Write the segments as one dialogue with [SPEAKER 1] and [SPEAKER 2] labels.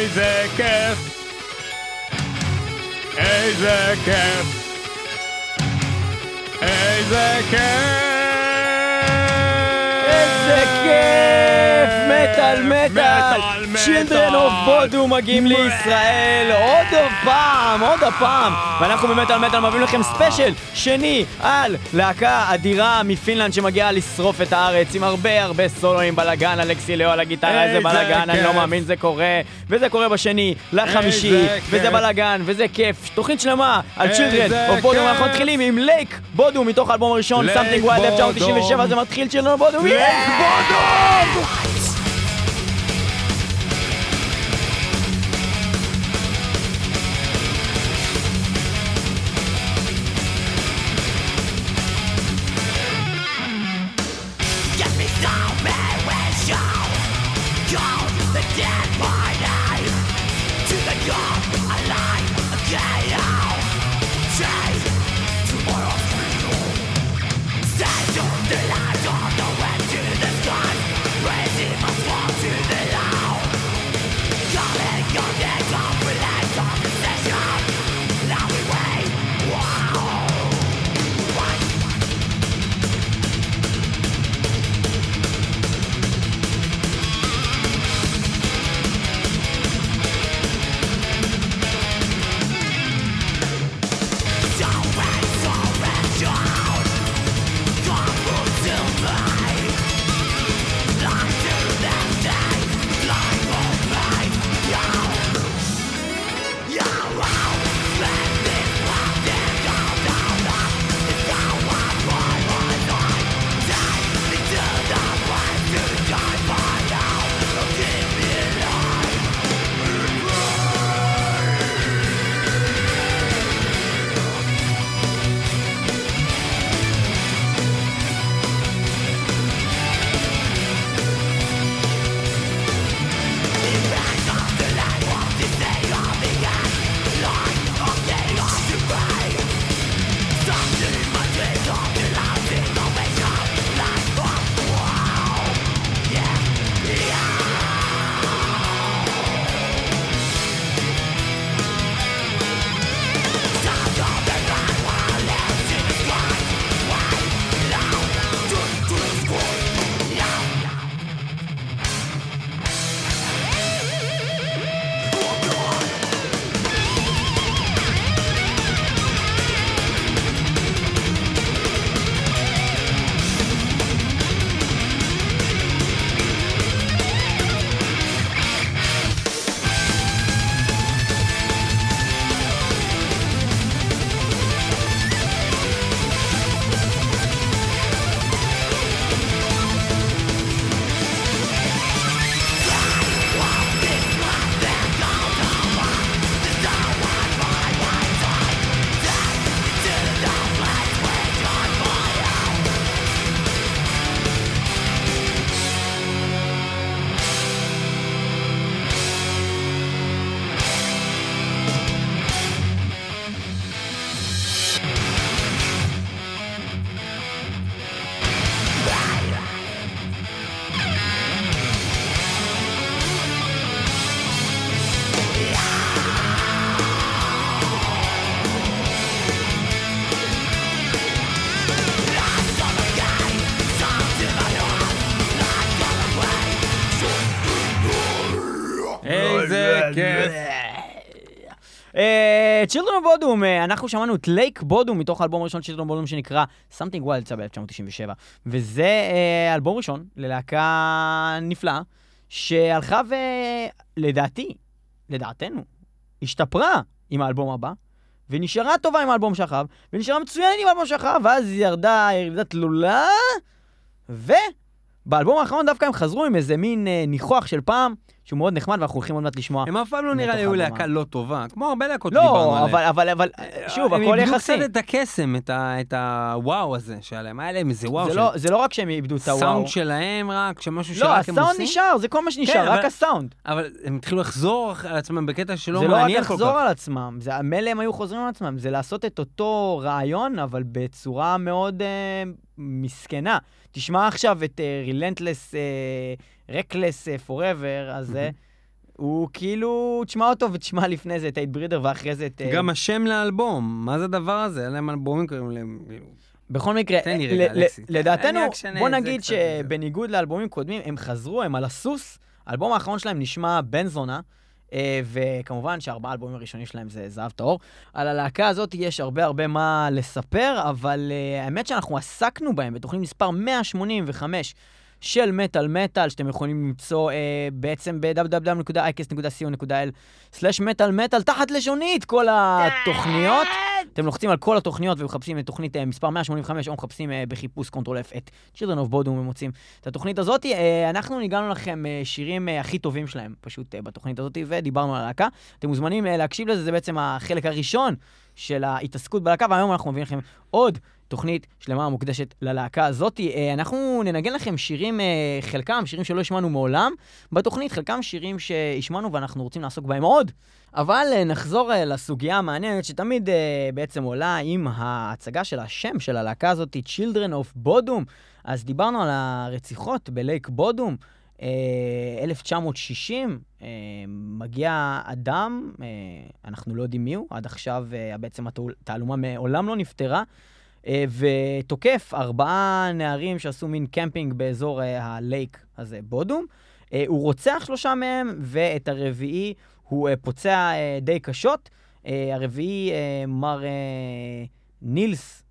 [SPEAKER 1] איזה כיף! איזה כיף! איזה כיף!
[SPEAKER 2] איזה כיף! מטאל, מטאל! Children of Bodom מגיעים לישראל עוד פעם, עוד פעם! ואנחנו במטאל מטאל מביאים לכם ספיישל שני על להקה אדירה מפינלנד שמגיעה לשרוף את הארץ עם הרבה הרבה סולואים בלאגן, אלכסי לייהו על הגיטרה, איזה בלאגן, אני לא. מאמין זה קורה, וזה קורה בשני, לחמישי, וזה. בלאגן, וזה כיף, תוכנית שלמה על Children of בודו,
[SPEAKER 1] כיף.
[SPEAKER 2] ואנחנו מתחילים עם לייק בודו מתוך האלבום הראשון, Wild
[SPEAKER 1] בודו.
[SPEAKER 2] 1997, זה מתחיל Children of בודו,
[SPEAKER 1] לייק
[SPEAKER 2] בודו!
[SPEAKER 3] Children of
[SPEAKER 2] Bodom, אה, אנחנו שמענו את Lake Bodom מתוך האלבום הראשון של Children Bodom שנקרא Something Wild יצא ב-1997. וזה אה, אלבום ראשון ללהקה נפלאה שהלכה ולדעתי, לדעתנו, השתפרה עם האלבום הבא ונשארה טובה עם האלבום שאחריו ונשארה מצוינת עם האלבום שאחריו ואז היא ירדה ירידה תלולה ובאלבום האחרון דווקא הם חזרו עם איזה מין אה, ניחוח של פעם שהוא מאוד נחמד ואנחנו הולכים עוד מעט לשמוע
[SPEAKER 1] הם אף פעם לא נראה לי היו להקה. לא טובה, כמו הרבה להקות שדיברנו
[SPEAKER 2] לא,
[SPEAKER 1] עליהן.
[SPEAKER 2] אבל, אבל, אבל, שוב,
[SPEAKER 1] הם
[SPEAKER 2] הכל
[SPEAKER 1] איבדו
[SPEAKER 2] יחסי.
[SPEAKER 1] קצת את הקסם, את ה- את הוואו הזה שהיה להם. היה להם איזה וואו
[SPEAKER 2] זה
[SPEAKER 1] של
[SPEAKER 2] לא, זה לא רק שהם איבדו את הוואו.
[SPEAKER 1] סאונד שלהם רק, שמשהו
[SPEAKER 2] לא,
[SPEAKER 1] שרק הם
[SPEAKER 2] הסאונד
[SPEAKER 1] עושים.
[SPEAKER 2] נשאר, זה כל מה שנשאר,
[SPEAKER 1] כן,
[SPEAKER 2] רק
[SPEAKER 1] אבל-
[SPEAKER 2] הסאונד.
[SPEAKER 1] אבל הם התחילו לחזור על עצמם בקטע שלא
[SPEAKER 2] זה לא רק
[SPEAKER 1] מעניין כל
[SPEAKER 2] לחזור
[SPEAKER 1] כך.
[SPEAKER 2] על עצמם, זה מילא הם היו חוזרים על עצמם, זה לעשות את אותו רעיון, אבל בצורה מאוד אה, מסכנה. תשמע עכשיו את אה, רילנטלס, רקלס פוראבר הזה. הוא כאילו, תשמע אותו ותשמע לפני זה את אייד ברידר ואחרי זה את... אה,
[SPEAKER 1] גם השם לאלבום, מה זה הדבר הזה? אין להם אלבומים קוראים להם... כאילו.
[SPEAKER 2] בכל מקרה,
[SPEAKER 1] תן לי
[SPEAKER 2] ל-
[SPEAKER 1] רגע,
[SPEAKER 2] ל-
[SPEAKER 1] אלכסי.
[SPEAKER 2] לדעתנו, בוא נגיד. שבניגוד לאלבומים קודמים, הם חזרו, הם על הסוס. האלבום האחרון שלהם נשמע בן זונה, אה, וכמובן שארבעה האלבומים הראשונים שלהם זה זהב טהור. על הלהקה הזאת יש הרבה הרבה מה לספר, אבל אה, האמת שאנחנו עסקנו בהם בתוכנית מספר 185. של מטאל מטאל, שאתם יכולים למצוא אה, בעצם ב-www.icast.co.il/מטאל מטאל, תחת לשונית כל התוכניות. אתם לוחצים על כל התוכניות ומחפשים את תוכנית אה, מספר 185, או מחפשים אה, בחיפוש control F את Children of Bodom ומוצאים את התוכנית הזאת. אה, אנחנו ניגנו לכם אה, שירים אה, הכי טובים שלהם, פשוט אה, בתוכנית הזאת, ודיברנו על הלהקה. אתם מוזמנים אה, להקשיב לזה, זה בעצם החלק הראשון של ההתעסקות בלהקה, והיום אנחנו מביאים לכם עוד תוכנית שלמה מוקדשת ללהקה הזאת. אה, אנחנו ננגן לכם שירים, אה, חלקם שירים שלא השמענו מעולם בתוכנית, חלקם שירים שהשמענו ואנחנו רוצים לעסוק בהם עוד. אבל אה, נחזור לסוגיה המעניינת שתמיד בעצם עולה עם ההצגה של השם של הלהקה הזאת, Children of Bodom. אז דיברנו על הרציחות בלייק בודום. אה, 1960, אה, מגיע אדם, אנחנו לא יודעים מי הוא, עד עכשיו בעצם התעלומה מעולם לא נפתרה, ותוקף ארבעה נערים שעשו מין קמפינג באזור אה, ה lake הזה, בודום. אה, הוא רוצח שלושה מהם, ואת הרביעי הוא אה, פוצע אה, די קשות. אה, הרביעי, אה, מר אה, נילס,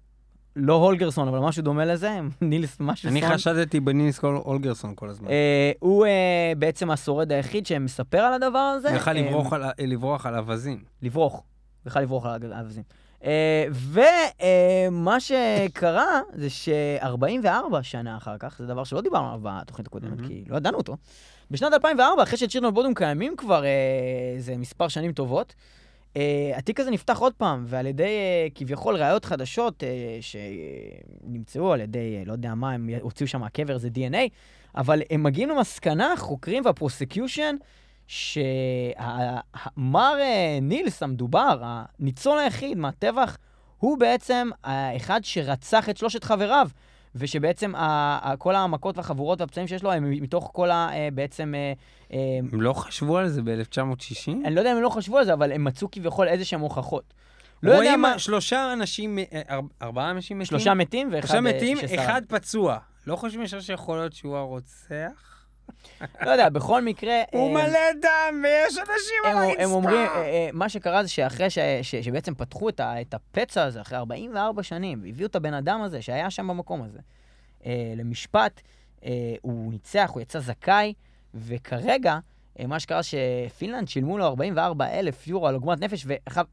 [SPEAKER 2] לא הולגרסון, אבל משהו דומה לזה, נילס משהו אנסון.
[SPEAKER 1] חשדתי בנילס הול- הולגרסון כל הזמן.
[SPEAKER 2] אה, הוא אה, בעצם השורד היחיד שמספר על הדבר הזה.
[SPEAKER 1] הוא יכל
[SPEAKER 2] אה,
[SPEAKER 1] לברוח על- לברוח על אווזים.
[SPEAKER 2] לברוח. הוא יכל לברוח על האווזים. אה, ומה שקרה זה ש-44 שנה אחר כך, זה דבר שלא דיברנו עליו בתוכנית הקודמת. כי לא ידענו אותו. בשנת 2004, אחרי שצ'ירנול בודום קיימים כבר אה, איזה מספר שנים טובות, אה, התיק הזה נפתח עוד פעם, ועל ידי אה, כביכול ראיות חדשות אה, שנמצאו על ידי, אה, לא יודע מה, הם הוציאו שם מהקבר איזה DNA, אבל הם מגיעים למסקנה, החוקרים והפרוסקיושן, שמר נילס המדובר, הניצול היחיד מהטבח, הוא בעצם האחד שרצח את שלושת חבריו, ושבעצם כל המכות והחבורות והפצעים שיש לו הם מתוך כל ה... אה, בעצם... אה, אה,
[SPEAKER 1] הם לא חשבו על זה ב-1960?
[SPEAKER 2] אני לא יודע אם הם לא חשבו על זה, אבל הם מצאו כביכול איזה שהם הוכחות. לא יודע מה...
[SPEAKER 1] שלושה אנשים, אה, אר- ארבעה אנשים מתים?
[SPEAKER 2] שלושה מתים ואחד
[SPEAKER 1] שלושה
[SPEAKER 2] אה,
[SPEAKER 1] מתים. אחד פצוע. לא חושבים ישר שיכול להיות שהוא הרוצח?
[SPEAKER 2] לא יודע, בכל מקרה...
[SPEAKER 1] הוא
[SPEAKER 2] אה,
[SPEAKER 1] מלא דם ויש אנשים על הרצפה.
[SPEAKER 2] הם אומרים, אה, אה, מה שקרה זה שאחרי שבעצם פתחו את, הפצע הזה, אחרי 44 שנים, והביאו את הבן אדם הזה, שהיה שם במקום הזה, למשפט, הוא ניצח, הוא יצא זכאי, וכרגע, מה שקרה שפינלנד שילמו לו 44 אלף יורו על עוגמת נפש,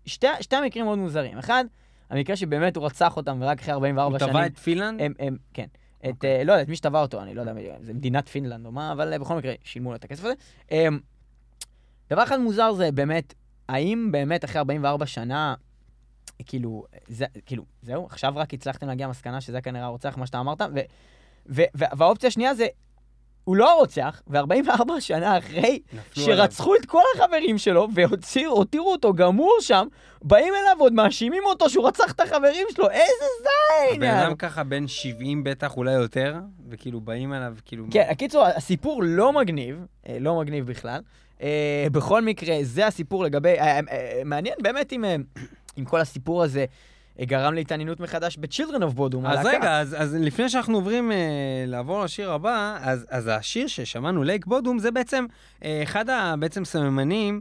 [SPEAKER 2] ושתי שתי המקרים מאוד מוזרים. אחד, המקרה שבאמת הוא רצח אותם ורק אחרי 44
[SPEAKER 1] הוא
[SPEAKER 2] שנים.
[SPEAKER 1] תבע את פינלנד?
[SPEAKER 2] הם, הם, כן. את,
[SPEAKER 1] אוקיי.
[SPEAKER 2] אה, לא יודע, את מי שתבע אותו, אני לא יודע, זה מדינת פינלנד או מה, אבל אה, בכל מקרה, שילמו לו את הכסף הזה. אמ, דבר אחד מוזר זה באמת, האם באמת אחרי 44 שנה, כאילו, זה, כאילו, זהו, עכשיו רק הצלחתם להגיע למסקנה שזה כנראה הרוצח, מה שאתה אמרת, ו, ו, ו, והאופציה השנייה זה, הוא לא הרוצח, ו-44 שנה אחרי
[SPEAKER 1] נפלו עליו.
[SPEAKER 2] שרצחו את כל החברים שלו והותירו הותירו אותו גמור שם, באים אליו עוד מאשימים אותו שהוא רצח את החברים שלו, איזה זין!
[SPEAKER 1] הבן. אדם ככה בן 70 בטח, אולי יותר, וכאילו באים אליו, כאילו...
[SPEAKER 2] כן, הקיצור, הסיפור לא מגניב, אה, לא מגניב בכלל. אה, בכל מקרה, זה הסיפור לגבי... אה, מעניין באמת אם, אם כל הסיפור הזה גרם להתעניינות מחדש ב-Children of Bodom.
[SPEAKER 1] אז. רגע, אז, אז לפני שאנחנו עוברים אה, לעבור לשיר הבא, אז, אז השיר ששמענו, לייק בודום, זה בעצם אה, אחד ה, בעצם סממנים ל-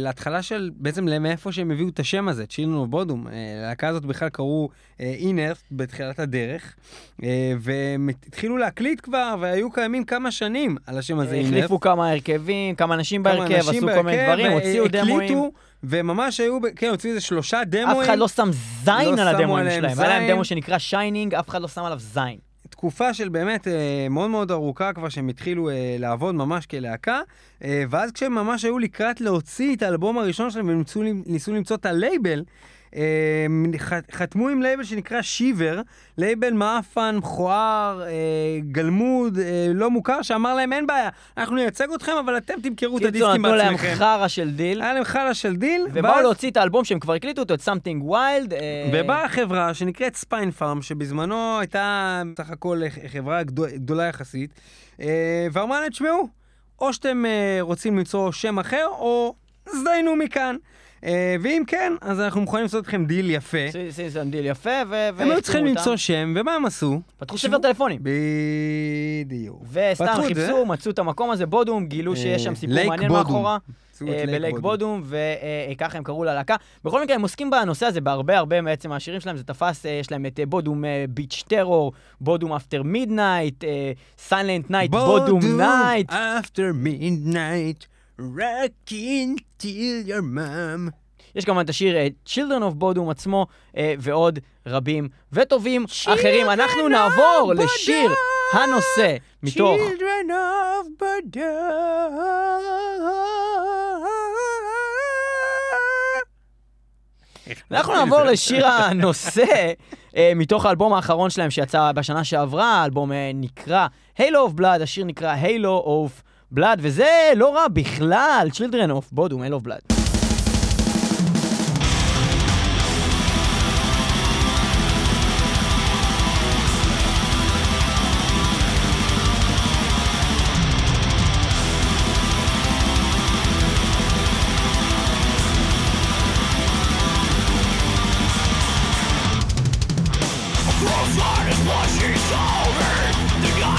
[SPEAKER 1] להתחלה של, בעצם מאיפה שהם הביאו את השם הזה, Children Bodom. אה, הלהקה הזאת בכלל קראו Inearthed בתחילת הדרך, אה, והם התחילו להקליט כבר, והיו קיימים כמה שנים על השם הזה, Inearthed.
[SPEAKER 2] החליפו כמה הרכבים, כמה אנשים בהרכב, עשו כל מיני דברים,
[SPEAKER 1] אה,
[SPEAKER 2] הוציאו.
[SPEAKER 1] הקליטו, וממש היו, כן, הוציאו איזה שלושה דמואים.
[SPEAKER 2] אף אחד לא שם זין
[SPEAKER 1] לא
[SPEAKER 2] על
[SPEAKER 1] עליהם
[SPEAKER 2] שלהם. היה להם. דמו שנקרא Shining, אף אחד לא שם עליו זין.
[SPEAKER 1] תקופה של באמת אה, מאוד מאוד ארוכה כבר שהם התחילו אה, לעבוד ממש כלהקה, אה, ואז כשהם ממש היו לקראת להוציא את האלבום הראשון שלהם וניסו ניסו למצוא את הלייבל, חתמו עם לייבל שנקרא שיבר, לייבל מאפן, מכוער, אה, גלמוד, אה, לא מוכר, שאמר להם אין בעיה, אנחנו נייצג אתכם, אבל אתם תמכרו את
[SPEAKER 2] קיצור,
[SPEAKER 1] הדיסקים
[SPEAKER 2] נתנו להם
[SPEAKER 1] בעצמכם.
[SPEAKER 2] חרא של דיל,
[SPEAKER 1] היה להם חרא של דיל,
[SPEAKER 2] ובאו להוציא את האלבום שהם כבר הקליטו אותו, את Something Wild. אה,
[SPEAKER 1] ובאה חברה שנקראת Spinefarm, שבזמנו הייתה בסך הכל חברה גדול, גדולה יחסית, ואמרה להם, תשמעו, או שאתם רוצים למצוא שם אחר, או תזדיינו מכאן. אה, ואם כן, אז אנחנו מוכנים לעשות אתכם דיל יפה.
[SPEAKER 2] זה דיל יפה, ו...
[SPEAKER 1] הם היו צריכים
[SPEAKER 2] והחתימו
[SPEAKER 1] למצוא. שם, ומה הם עשו?
[SPEAKER 2] פתחו ספר טלפונים.
[SPEAKER 1] בדיוק.
[SPEAKER 2] וסתם. חיפשו, מצאו את המקום הזה, בודום, גילו שיש שם
[SPEAKER 1] אה,
[SPEAKER 2] סיפור
[SPEAKER 1] lake
[SPEAKER 2] מעניין
[SPEAKER 1] בודום.
[SPEAKER 2] מאחורה. אה,
[SPEAKER 1] לייק
[SPEAKER 2] בלייק
[SPEAKER 1] בודום.
[SPEAKER 2] בודום, וככה הם קראו ללהקה. בכל מקרה, הם עוסקים בנושא הזה בהרבה הרבה בעצם מהשירים שלהם, זה תפס, יש להם את Bodom Beach Terror, Bodom After Midnight, Silent Night, Bodom Night.
[SPEAKER 1] after midnight, rocking till your mom.
[SPEAKER 2] יש כמובן את השיר אה, Children of בודום עצמו, אה, ועוד רבים וטובים אחרים. אנחנו נעבור לשיר הנושא מתוך...
[SPEAKER 1] Children of Bodom.
[SPEAKER 2] אנחנו נעבור לשיר הנושא אה, מתוך האלבום האחרון שלהם שיצא בשנה שעברה, האלבום נקרא Halo of Blood, השיר נקרא Halo of Blood, וזה לא רע בכלל, Children of Bodom, Halo of Blood.
[SPEAKER 3] וגם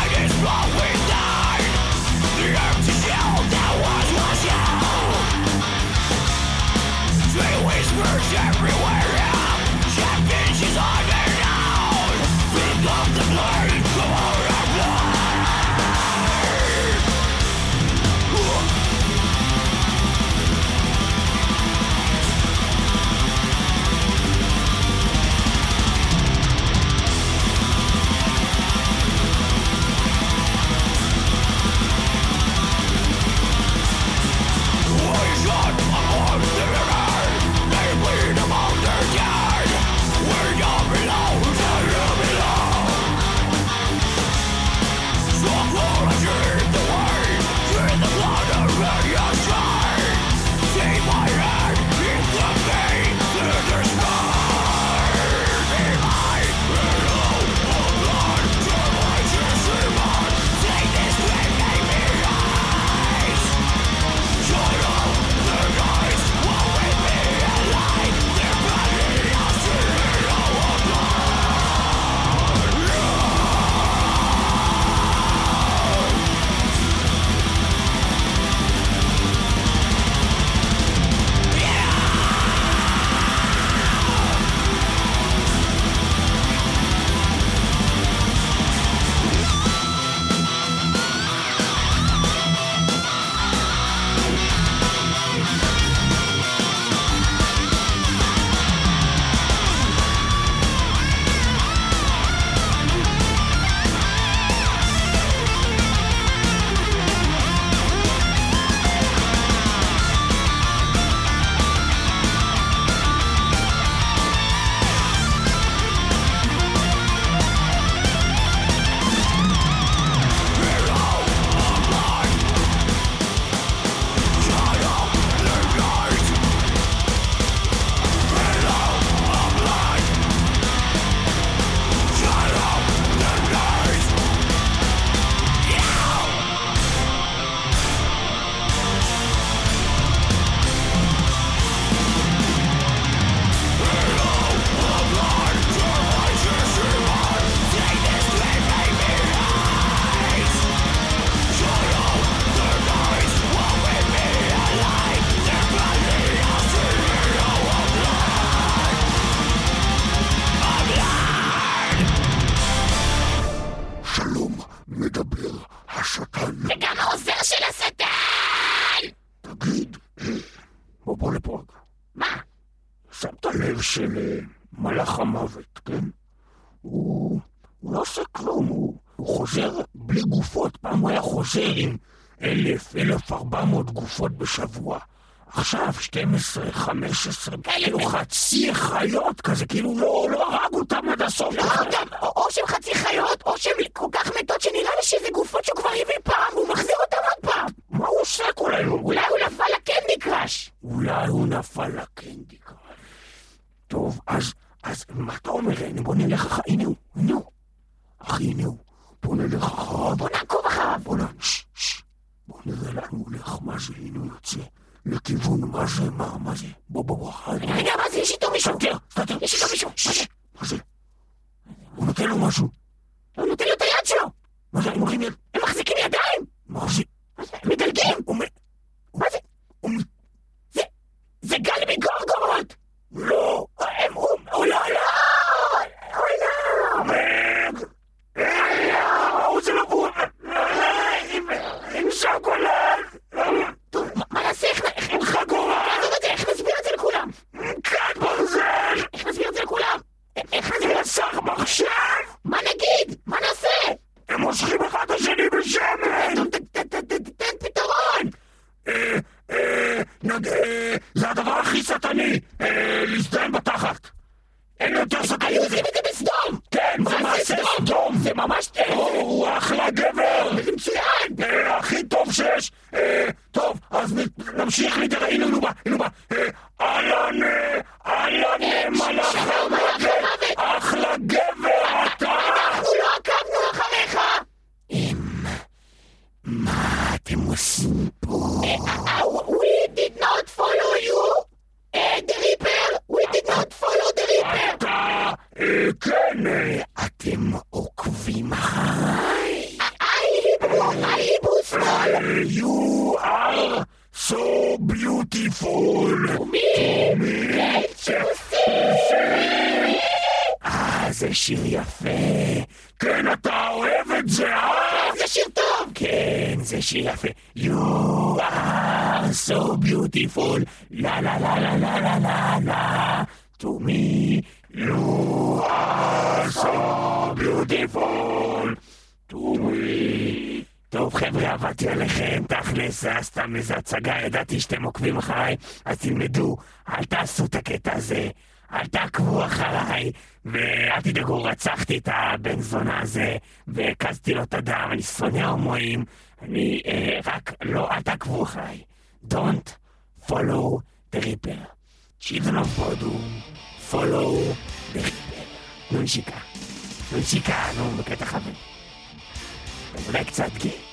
[SPEAKER 4] גופות בשבוע. עכשיו 12, 15, כאילו חצי חיות כזה, כאילו לא, לא הרג אותם עד הסוף.
[SPEAKER 3] לא, גם, או, או שהם חצי חיות, או שהם כל כך מתות שנראה לי שזה גופות שהוא כבר הביא פעם, והוא מחזיר אותם עוד פעם.
[SPEAKER 4] מה הוא עושה כל היום?
[SPEAKER 3] אולי הוא נפל לקנדי קראש.
[SPEAKER 4] אולי הוא נפל לקנדי קראש. טוב, אז, אז מה אתה אומר? הנה, בוא נלך אחר... הנה הוא, הנה הוא. אחי, הנה הוא. בוא נלך אחריו.
[SPEAKER 3] בוא נעקוב אחריו.
[SPEAKER 4] בוא נ... שש, שש. בוא נראה לאן הוא הולך, מה זה, הנה הוא יוצא. לכיוון, מה זה, מה, מה זה? בוא, בוא, בוא. רגע, מה זה, יש איתו מישהו. סתר, סתר, יש איתו מישהו. מה זה? מה זה? הוא נותן לו משהו. הוא נותן לו את היד שלו. מה זה, הם הולכים יד? הם מחזיקים ידיים. מה זה? מדלגים. סתם איזה הצגה, ידעתי שאתם עוקבים אחריי, אז תלמדו, אל תעשו את הקטע הזה, אל תעקבו אחריי, ואל תדאגו, רצחתי את הבן זונה הזה, והקזתי לו את הדם, אני שונא הומואים, אני אה, רק, לא, אל תעקבו אחריי. Don't follow the reaper. children of בודו, follow the reaper. נו נשיקה, נו נשיקה, נו, בקטע חבר. אולי קצת גיי.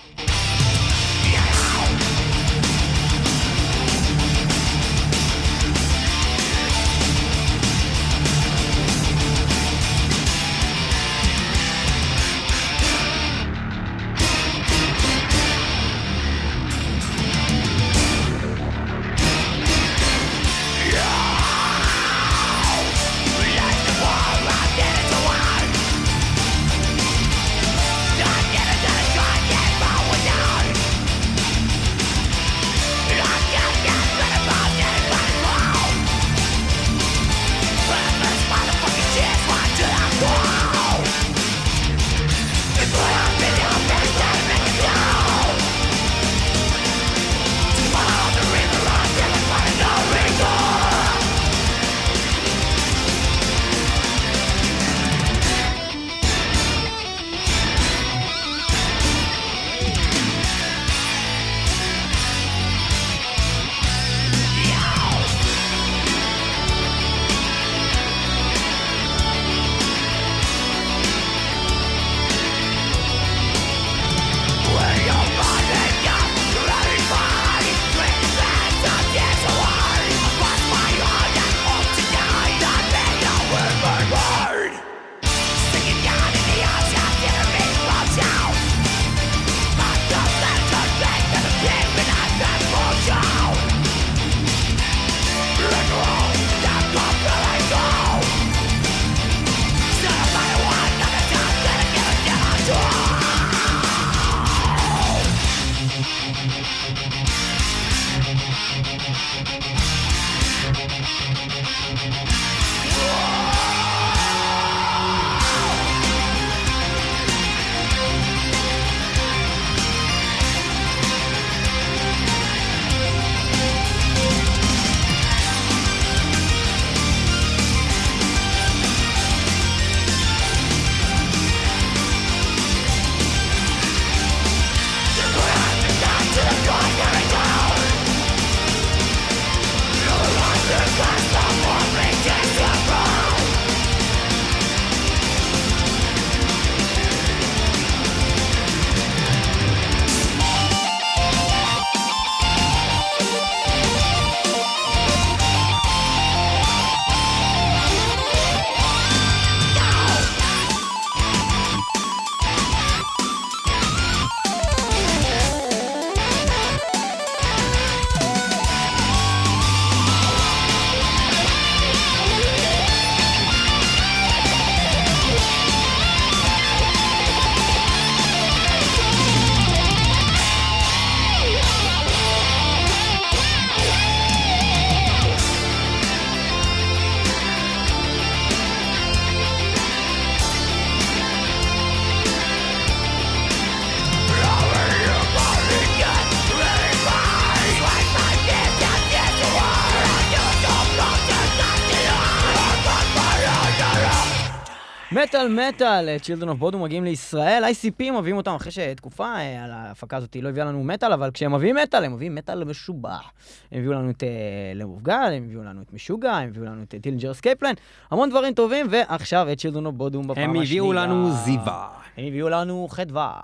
[SPEAKER 2] מטאל מטאל, Children of Bodom מגיעים לישראל, ICP מביאים אותם אחרי שתקופה אה, על ההפקה הזאת לא הביאה לנו מטאל, אבל כשהם מביאים מטאל, הם מביאים מטאל משובח. הם הביאו לנו את אה, Lamb of God, הם הביאו לנו את משוגע, הם הביאו לנו את Dillinger Escape Plan, המון דברים טובים, ועכשיו את Children of Bodom בפעם השנייה.
[SPEAKER 1] הם הביאו לנו זיווה.
[SPEAKER 2] הם הביאו לנו חדווה.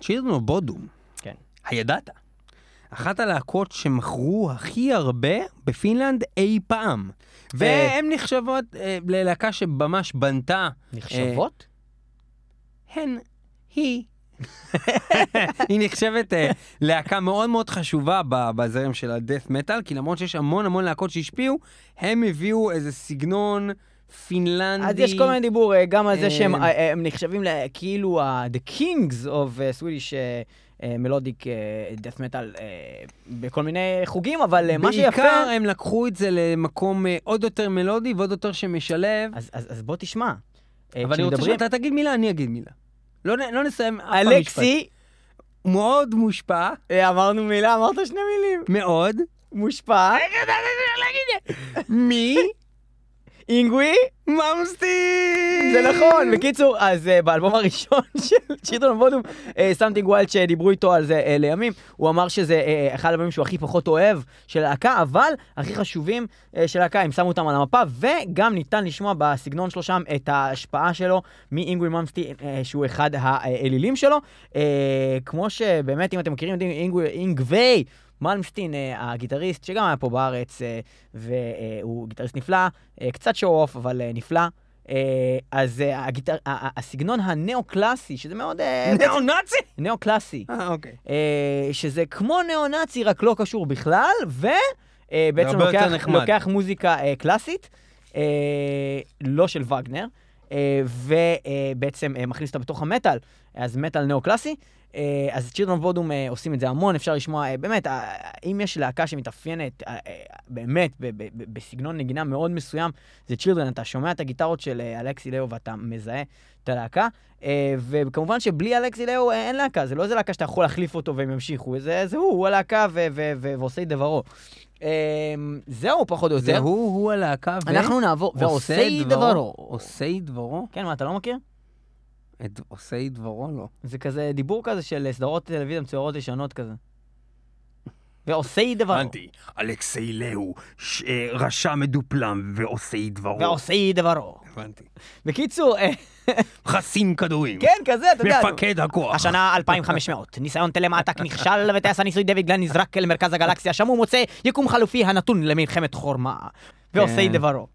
[SPEAKER 1] Children of Bodom,
[SPEAKER 2] כן.
[SPEAKER 1] הידעת? אחת הלהקות שמכרו הכי הרבה בפינלנד אי פעם. והן נחשבות אה, ללהקה שממש בנתה.
[SPEAKER 2] נחשבות?
[SPEAKER 1] הן, היא. היא נחשבת אה, להקה מאוד מאוד חשובה בזרם של הדף מטאל, כי למרות שיש המון המון להקות שהשפיעו, הם הביאו איזה סגנון פינלנדי.
[SPEAKER 2] אז יש כל מיני דיבור אה, גם על זה שהם
[SPEAKER 1] אה,
[SPEAKER 2] אה, הם נחשבים כאילו ה- The Kings of אה, Swedish אה, אה, Melodic אה, Metal אה, בכל מיני חוגים, אבל מה שיפה...
[SPEAKER 1] בעיקר הם לקחו את זה למקום עוד יותר מלודי ועוד יותר שמשלב.
[SPEAKER 2] אז, אז, אז בוא תשמע.
[SPEAKER 1] אבל אני רוצה שאתה תגיד מילה, אני אגיד מילה. לא, לא נסיים אף פעם משפט.
[SPEAKER 2] אלכסי,
[SPEAKER 1] מאוד מושפע,
[SPEAKER 2] אמרנו מילה, אמרת שני מילים.
[SPEAKER 1] מאוד,
[SPEAKER 2] מושפע.
[SPEAKER 1] מי?
[SPEAKER 2] אינגווי,
[SPEAKER 1] ממסטי!
[SPEAKER 2] זה נכון. בקיצור, אז אה, באלבום הראשון של צ'יטון בודום, Something Wild שדיברו איתו על זה אה, לימים, הוא אמר שזה אה, אחד האלבומים שהוא הכי פחות אוהב של להקה, אבל הכי חשובים אה, של להקה, הם שמו אותם על המפה, וגם ניתן לשמוע בסגנון שלו שם את ההשפעה שלו מאינגווי מלמסטין, אה, שהוא אחד האלילים שלו. אה, כמו שבאמת, אם אתם מכירים אינגווי מלמסטין, אה, הגיטריסט, שגם היה פה בארץ, אה, והוא גיטריסט נפלא, אה, קצת show off, אבל נפלא. אז הגיטר, הסגנון הנאו-קלאסי, שזה מאוד...
[SPEAKER 1] ניאו-נאצי?
[SPEAKER 2] נאו-קלאסי.
[SPEAKER 1] אה, אוקיי.
[SPEAKER 2] שזה כמו ניאו-נאצי, רק לא קשור בכלל, ובעצם לוקח. לוקח מוזיקה קלאסית, לא של וגנר, ובעצם אה, מכניס אותה בתוך המטאל, אז מטאל ניאו-קלאסי. אה, אז צ'ילדרון וודום אה, עושים את זה המון, אפשר לשמוע, אה, באמת, אה, אם יש להקה שמתאפיינת אה, אה, באמת בסגנון נגינה מאוד מסוים, זה Children, אתה שומע את הגיטרות של אה, אלכסי לאיהו ואתה מזהה את הלהקה, אה, וכמובן שבלי אלכסי לאיהו אה, אין להקה, זה לא איזה להקה שאתה יכול להחליף אותו והם ימשיכו, זה, זה הוא, הוא הלהקה ו- ו- ו- ועושה את דברו. אה, זהו, פחות או
[SPEAKER 1] זה
[SPEAKER 2] יותר.
[SPEAKER 1] הוא, הוא הלהקה, ו...
[SPEAKER 2] אנחנו נעבור, ועושה דברו.
[SPEAKER 1] עושה דברו?
[SPEAKER 2] כן, מה, אתה לא מכיר?
[SPEAKER 1] את עושה דברו? לא.
[SPEAKER 2] זה כזה דיבור כזה של סדרות טלוויזיה מצוירות ישנות כזה. ועושה דברו.
[SPEAKER 1] הבנתי. אלכסי לאו, ש- רשע מדופלם ועושה דברו.
[SPEAKER 2] ועושה דברו.
[SPEAKER 1] הבנתי.
[SPEAKER 2] בקיצור, אה,
[SPEAKER 1] חסין כדורים.
[SPEAKER 2] כן, כזה, אתה יודע.
[SPEAKER 1] מפקד הכוח.
[SPEAKER 2] השנה 2500, ניסיון טלמטק נכשל וטייס הניסוי דויד גלן נזרק אל מרכז הגלקסיה, שם הוא מוצא יקום חלופי הנתון למלחמת חורמה. ועושה
[SPEAKER 1] כן.
[SPEAKER 2] דברו.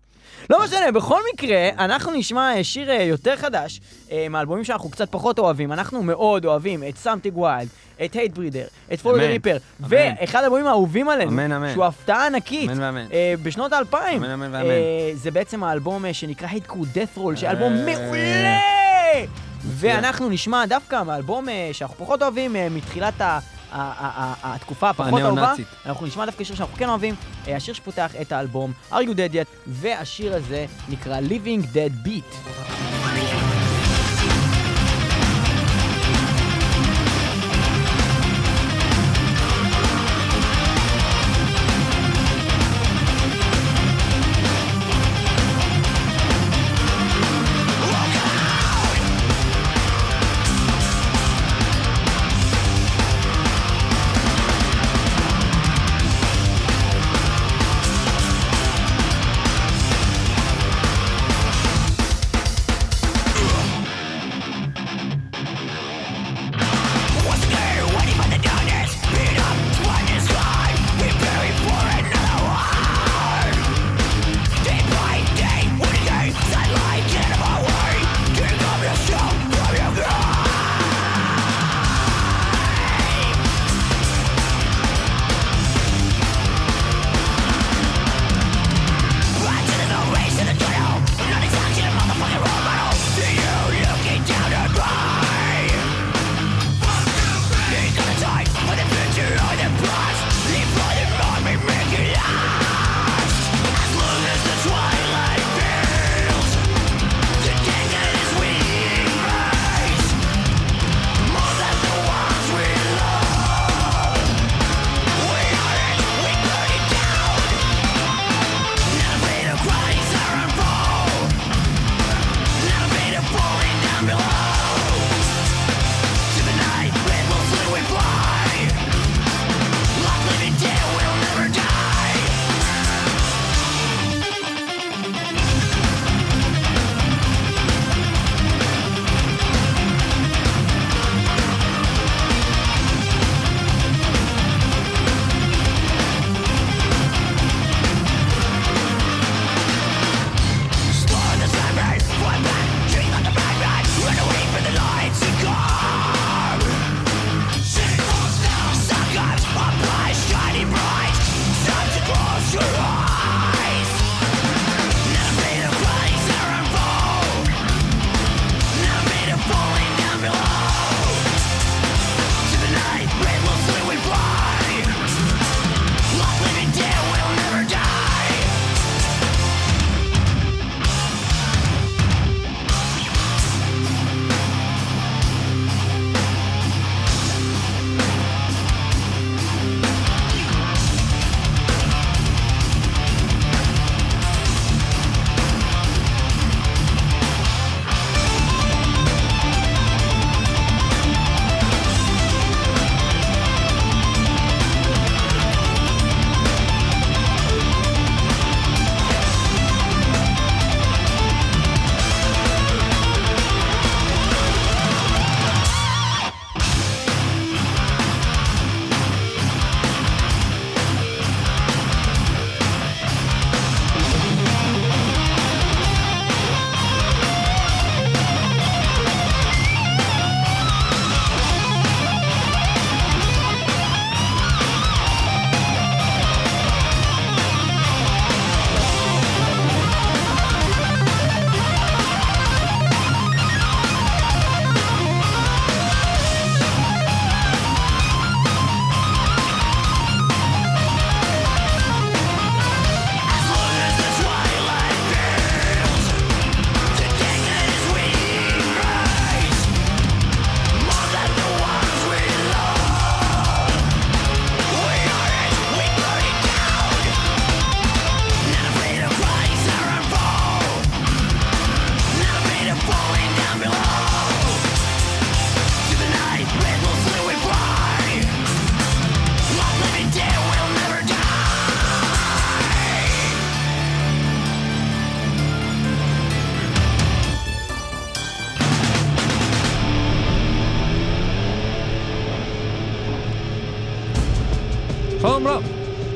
[SPEAKER 2] לא משנה, בכל מקרה, אנחנו נשמע אה, שיר אה, יותר חדש, אה, מהאלבומים שאנחנו קצת פחות אוהבים. אנחנו מאוד אוהבים את Something Wild, את Hatebreeder, את Follow
[SPEAKER 1] אמן.
[SPEAKER 2] Reaper,
[SPEAKER 1] אמן.
[SPEAKER 2] ואחד האלבומים האהובים עלינו,
[SPEAKER 1] אמן, אמן.
[SPEAKER 2] שהוא הפתעה ענקית,
[SPEAKER 1] אמן ואמן.
[SPEAKER 2] אה, בשנות האלפיים.
[SPEAKER 1] אמן, אמן ואמן.
[SPEAKER 2] זה בעצם האלבום שנקרא Hate Crew Deathroll, שאלבום. מעולה! ואנחנו נשמע דווקא מאלבום שאנחנו פחות אוהבים מתחילת ה... התקופה הפחות אהובה. אנחנו נשמע דווקא שיר שאנחנו כן אוהבים, אה, השיר שפותח את האלבום are you dead yet, והשיר הזה נקרא Living Dead Beat.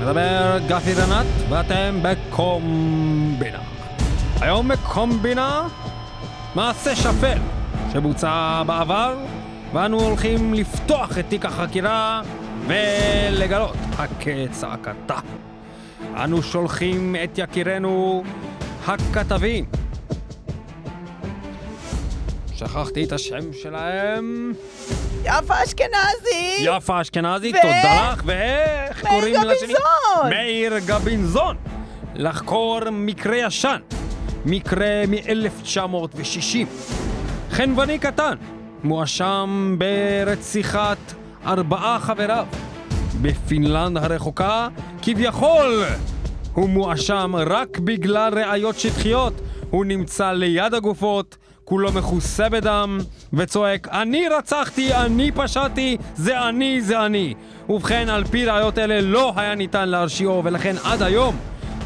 [SPEAKER 1] מדבר גפי רנת, ואתם בקומבינה. היום בקומבינה, מעשה שפל שבוצע בעבר, ואנו הולכים לפתוח את תיק החקירה ולגלות הכצעקתה. אנו שולחים את יקירנו הכתבים. שכחתי את השם שלהם.
[SPEAKER 2] יפה אשכנזי!
[SPEAKER 1] יפה אשכנזי,
[SPEAKER 2] ו-
[SPEAKER 1] תודה לך, ואיך קוראים לשני? מאיר גבינזון! לחקור מקרה ישן, מקרה מ-1960. חנווני קטן, מואשם ברציחת ארבעה חבריו. בפינלנד הרחוקה, כביכול, הוא מואשם רק בגלל ראיות שטחיות. הוא נמצא ליד הגופות, כולו מכוסה בדם, וצועק, אני רצחתי, אני פשעתי, זה אני, זה אני. ובכן, על פי ראיות אלה לא היה ניתן להרשיעו, ולכן עד היום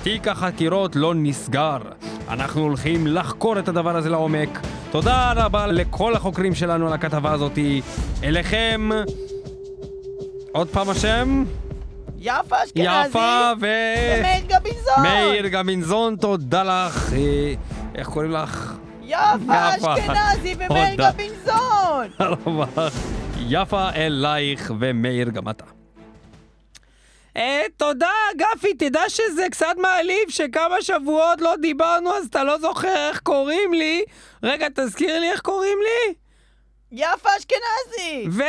[SPEAKER 1] תיק החקירות לא נסגר. אנחנו הולכים לחקור את הדבר הזה לעומק. תודה רבה לכל החוקרים שלנו על הכתבה הזאתי. אליכם, עוד פעם השם?
[SPEAKER 2] יפה אשכנזי!
[SPEAKER 1] יפה ו...
[SPEAKER 2] ומאיר גביזון!
[SPEAKER 1] מאיר גמינזון, תודה לך. אה, איך קוראים לך?
[SPEAKER 2] יפה. אשכנזי ומאיר
[SPEAKER 1] רבה. יפה אלייך ומאיר גם אתה. אה, תודה, גפי, תדע שזה קצת מעליב שכמה שבועות לא דיברנו אז אתה לא זוכר איך קוראים לי. רגע, תזכיר לי איך קוראים לי.
[SPEAKER 2] יפה אשכנזי!
[SPEAKER 1] ו...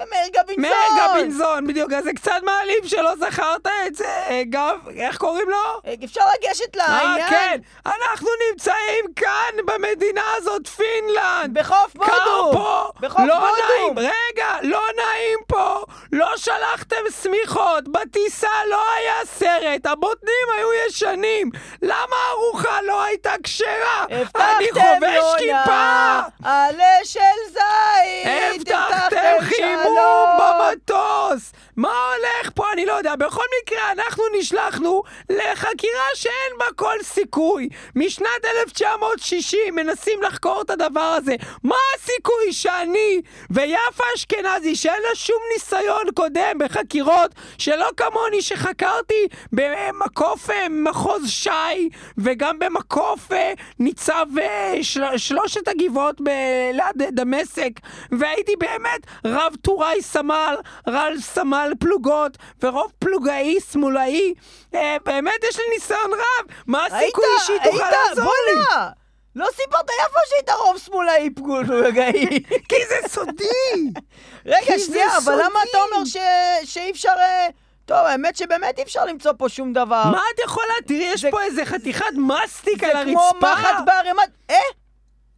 [SPEAKER 2] ומאיר גביזון!
[SPEAKER 1] מאיר גבינזון, בדיוק, אז זה קצת מעליב שלא זכרת את זה. גב, איך קוראים לו?
[SPEAKER 2] אה, אפשר לגשת
[SPEAKER 1] אה,
[SPEAKER 2] לעניין?
[SPEAKER 1] כן, אנחנו נמצאים כאן במדינה הזאת, פינלנד.
[SPEAKER 2] בחוף
[SPEAKER 1] קר
[SPEAKER 2] בודו!
[SPEAKER 1] פה,
[SPEAKER 2] בחוף
[SPEAKER 1] לא
[SPEAKER 2] בודו!
[SPEAKER 1] נעים, רגע, לא נעים פה, לא שלחתם שמיכות, בטיסה לא היה סרט, הבוטנים היו ישנים, למה הארוחה לא הייתה כשרה? אני חובש כיפה!
[SPEAKER 2] יונה, עלה של זית!
[SPEAKER 1] הבטחתם חימום במטוס! מה הולך פה? אני לא יודע. בכל מקרה, אנחנו נשלחנו לחקירה שאין בה כל סיכוי. משנת 1960 מנסים לחקור את הדבר הזה. מה הסיכוי שאני ויפה אשכנזי, שאין לה שום ניסיון קודם בחקירות, שלא כמוני שחקרתי במקוף אה, מחוז ש"י, וגם במקוף אה, ניצב אה, של, שלושת הגבעות ב- ליד דמשק, והייתי באמת רב טוראי סמל, רב סמל פלוגות, ורוב פלוגאי שמאלאי. אה, באמת יש לי ניסיון רב, מה הסיכוי שהיא תוכל
[SPEAKER 2] היית,
[SPEAKER 1] לעזור לי?
[SPEAKER 2] בואנה! לא סיפרת יפה שהיית רוב שמאלאי פגולגאי.
[SPEAKER 1] כי זה סודי!
[SPEAKER 2] רגע, שנייה, אבל למה. אתה אומר ש- שאי אפשר... אה, טוב, האמת שבאמת אי אפשר למצוא פה שום דבר.
[SPEAKER 1] מה את יכולה? תראי, יש פה איזה חתיכת מסטיק על
[SPEAKER 2] זה כמו
[SPEAKER 1] הרצפה.
[SPEAKER 2] מחט בערימת... אה?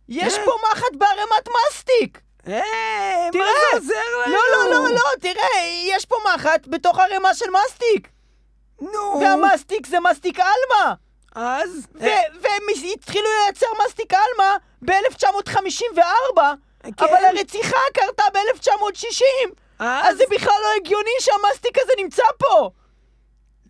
[SPEAKER 2] יש
[SPEAKER 1] אה?
[SPEAKER 2] פה מחט בערימת מסטיק!
[SPEAKER 1] אה, מה. זה עוזר לנו?
[SPEAKER 2] לא, לא, לא, לא, תראה, יש פה מחט בתוך ערימה של מסטיק!
[SPEAKER 1] נו.
[SPEAKER 2] והמסטיק זה מסטיק עלמה!
[SPEAKER 1] אז?
[SPEAKER 2] ו- והם התחילו לייצר מסטיק עלמה ב-1954,
[SPEAKER 1] כן.
[SPEAKER 2] אבל הרציחה קרתה ב-1960, אז
[SPEAKER 1] אז?
[SPEAKER 2] זה בכלל לא הגיוני שהמסטיק הזה נמצא פה!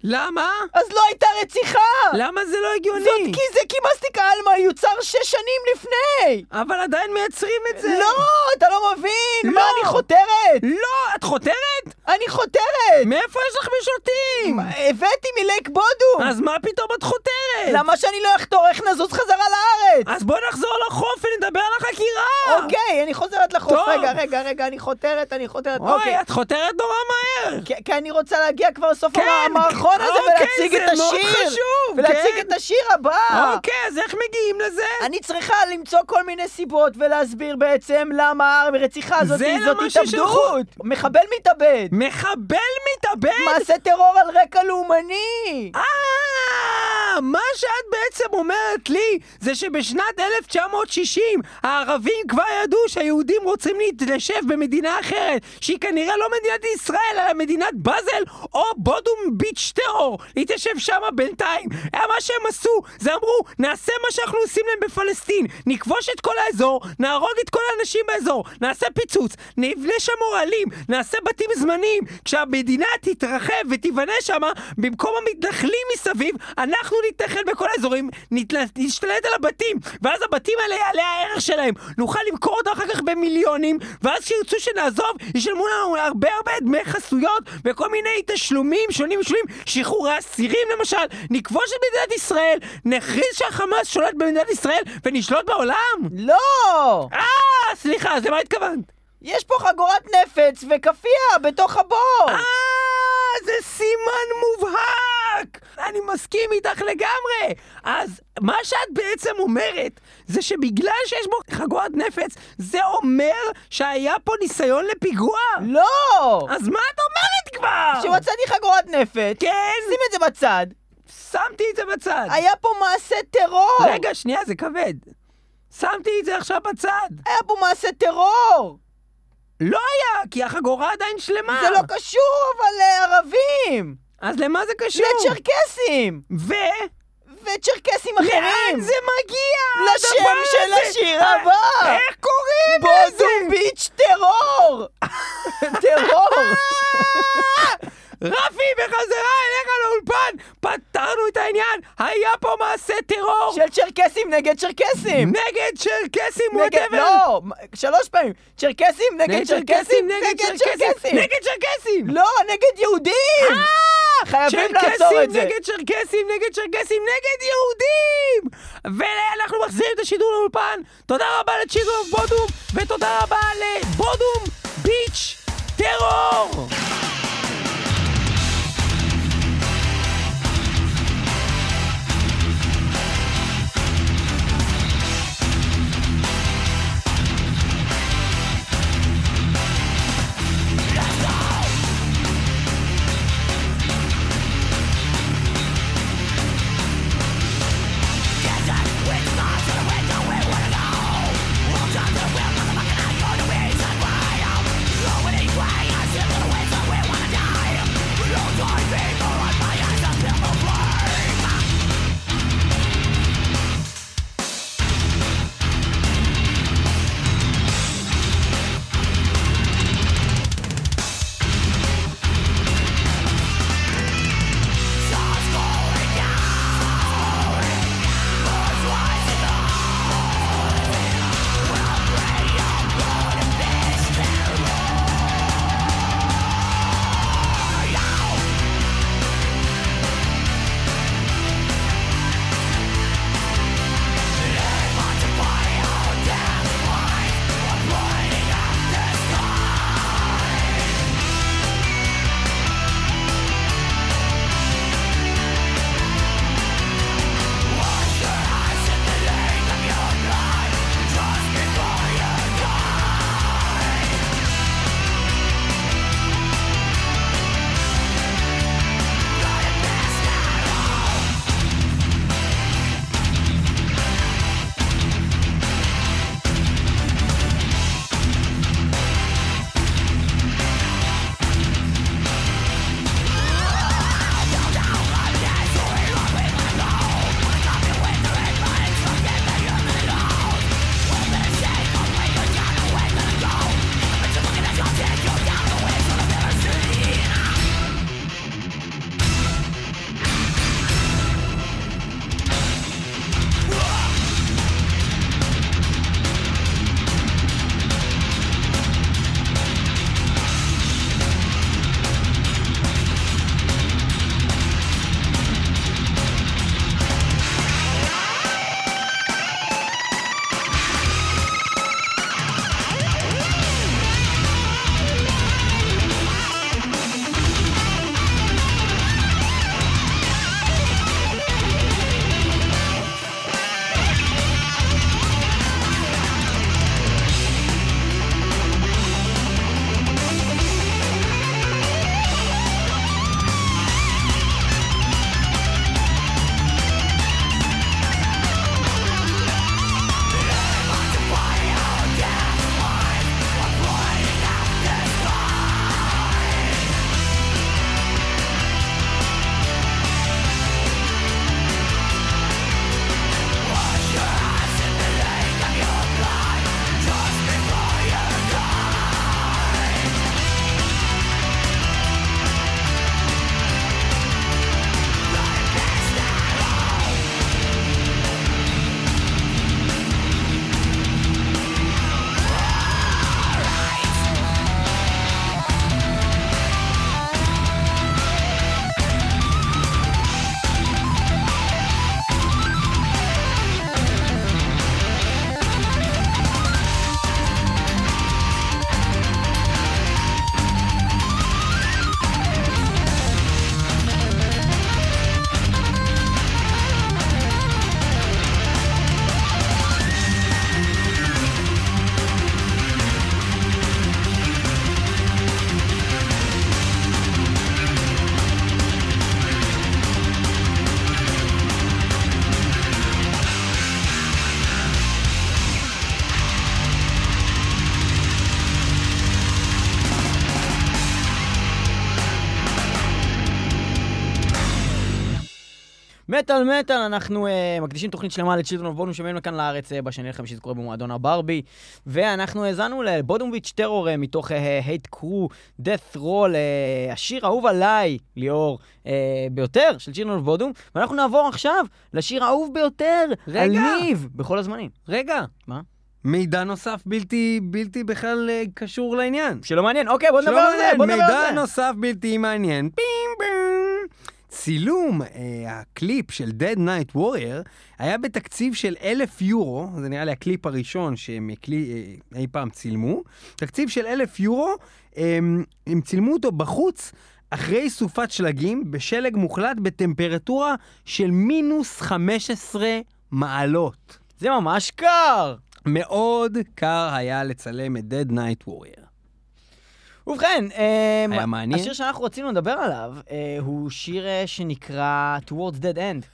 [SPEAKER 1] למה?
[SPEAKER 2] אז לא הייתה רציחה!
[SPEAKER 1] למה זה לא הגיוני?
[SPEAKER 2] זאת כי זה כי מסטיק עלמה יוצר שש שנים לפני!
[SPEAKER 1] אבל עדיין מייצרים את זה.
[SPEAKER 2] לא, אתה לא מבין! מה,
[SPEAKER 1] לא.
[SPEAKER 2] אני חותרת?
[SPEAKER 1] לא, את חותרת?
[SPEAKER 2] אני חותרת!
[SPEAKER 1] מאיפה יש לך משוטים?
[SPEAKER 2] הבאתי מלייק בודו!
[SPEAKER 1] אז מה פתאום את חותרת?
[SPEAKER 2] למה שאני לא אחתור? איך נזוז חזרה לארץ?
[SPEAKER 1] אז בוא נחזור לחוף ונדבר על החקירה.
[SPEAKER 2] אוקיי, אני חוזרת לחוף.
[SPEAKER 1] טוב.
[SPEAKER 2] רגע, רגע, רגע, אני חותרת, אני חותרת.
[SPEAKER 1] אוי,
[SPEAKER 2] אוקיי.
[SPEAKER 1] את חותרת נורא מהר.
[SPEAKER 2] כי- כי אני רוצה להגיע כבר לסוף
[SPEAKER 1] כן,
[SPEAKER 2] המערכון הזה
[SPEAKER 1] אוקיי,
[SPEAKER 2] ולהציג
[SPEAKER 1] זה
[SPEAKER 2] את
[SPEAKER 1] מאוד
[SPEAKER 2] השיר.
[SPEAKER 1] חשוב,
[SPEAKER 2] ולהציג
[SPEAKER 1] כן.
[SPEAKER 2] את השיר הבא.
[SPEAKER 1] אוקיי, אז איך מגיעים לזה?
[SPEAKER 2] אני צריכה למצוא כל מיני סיבות ולהסביר בעצם למה הרציחה הזאת
[SPEAKER 1] זה
[SPEAKER 2] זאת. התאבדות. מחבל מתאבד.
[SPEAKER 1] מחבל מתאבד?
[SPEAKER 2] מעשה טרור על רקע לאומני.
[SPEAKER 1] אה, מה שאת בעצם אומרת לי זה שבשנת 1960 הערבים כבר ידעו שהיהודים רוצים להתיישב במדינה אחרת שהיא כנראה לא מדינת ישראל אלא מדינת באזל או בודום ביץ' טרור להתיישב שם בינתיים. אה, מה שהם עשו זה אמרו נעשה מה שאנחנו עושים להם בפלסטין נכבוש את כל האזור נהרוג את כל האנשים באזור נעשה פיצוץ נבנה שם אוהלים נעשה בתים זמניים כשהמדינה תתרחב ותיבנה שם במקום המתנחלים מסביב אנחנו נתנחל בכל האזורים, נשתלט על הבתים, ואז הבתים האלה יעלה הערך שלהם. נוכל למכור אותם אחר כך במיליונים, ואז כשירצו שנעזוב, ישלמו לנו הרבה הרבה דמי חסויות, וכל מיני תשלומים שונים ושונים, שחרורי אסירים למשל, נכבוש את מדינת ישראל, נכריז שהחמאס שולט במדינת ישראל, ונשלוט בעולם?
[SPEAKER 2] לא!
[SPEAKER 1] אה, סליחה, אז למה התכוונת?
[SPEAKER 2] יש פה חגורת נפץ וכאפיה בתוך הבור!
[SPEAKER 1] אה, זה סימן מובהק! אני מסכים איתך לגמרי! אז מה שאת בעצם אומרת, זה שבגלל שיש בו חגורת נפץ, זה אומר שהיה פה ניסיון לפיגוע?
[SPEAKER 2] לא!
[SPEAKER 1] אז מה את אומרת כבר?
[SPEAKER 2] כשמצאתי חגורת נפץ,
[SPEAKER 1] כן,
[SPEAKER 2] שים את זה בצד,
[SPEAKER 1] שמתי את זה בצד.
[SPEAKER 2] היה פה מעשה טרור!
[SPEAKER 1] רגע, שנייה, זה כבד. שמתי את זה עכשיו בצד.
[SPEAKER 2] היה פה מעשה טרור!
[SPEAKER 1] לא היה, כי החגורה עדיין שלמה.
[SPEAKER 2] זה לא קשור אבל לערבים!
[SPEAKER 1] אז למה זה קשור?
[SPEAKER 2] לצ'רקסים!
[SPEAKER 1] ו...
[SPEAKER 2] וצ'רקסים אחרים!
[SPEAKER 1] לאן זה מגיע?
[SPEAKER 2] לשם של? השיר
[SPEAKER 1] אה,
[SPEAKER 2] הבא!
[SPEAKER 1] איך קוראים לזה?
[SPEAKER 2] Beach Terror! טרור!
[SPEAKER 1] רפי, בחזרה אליך לאולפן! פתרנו את העניין! היה פה מעשה טרור!
[SPEAKER 2] של צ'רקסים נגד צ'רקסים!
[SPEAKER 1] נגד צ'רקסים whatever!
[SPEAKER 2] לא, שלוש פעמים. צ'רקסים נגד צ'רקסים
[SPEAKER 1] נגד צ'רקסים! נגד צ'רקסים!
[SPEAKER 2] לא, נגד יהודים!
[SPEAKER 1] אה!
[SPEAKER 2] חייבים לעצור את זה.
[SPEAKER 1] נגד צ'רקסים נגד צ'רקסים נגד יהודים! ואנחנו מחזירים את השידור לאולפן. תודה רבה לצ'יגו בודום, ותודה רבה לבודום ביץ' טרור!
[SPEAKER 2] מטאל מטאל, אנחנו אה, מקדישים תוכנית שלמה ל Children of Bodom שמביאים לכאן לארץ אה, בשני לחמישי, זה קורה במועדון הברבי. ואנחנו האזנו לבודומביץ' טרור uh, מתוך Hate Crew Deathroll, אה, השיר האהוב עליי, ליאור, אה, ביותר של Children of Bodom. ואנחנו נעבור עכשיו לשיר האהוב ביותר,
[SPEAKER 1] רגע.
[SPEAKER 2] על ניב, בכל הזמנים.
[SPEAKER 1] רגע.
[SPEAKER 2] מה?
[SPEAKER 1] מידע נוסף בלתי, בלתי בכלל קשור לעניין.
[SPEAKER 2] שלא מעניין, אוקיי, בוא נדבר על זה, בוא נדבר
[SPEAKER 1] מידע
[SPEAKER 2] על זה.
[SPEAKER 1] נוסף בלתי מעניין. בים בים. צילום אה, הקליפ של Dead Night Warrior היה בתקציב של אלף יורו, זה נראה לי הקליפ הראשון שהם הקלי, אה, אי פעם צילמו, תקציב של אלף יורו, אה, הם צילמו אותו בחוץ אחרי סופת שלגים, בשלג מוחלט, בטמפרטורה של מינוס 15 מעלות.
[SPEAKER 2] זה ממש קר.
[SPEAKER 1] מאוד קר היה לצלם את Dead Night Warrior.
[SPEAKER 2] ובכן, אה,
[SPEAKER 1] היה מעניין?
[SPEAKER 2] השיר שאנחנו רצינו לדבר עליו אה, הוא שיר אה, שנקרא Towards Dead End.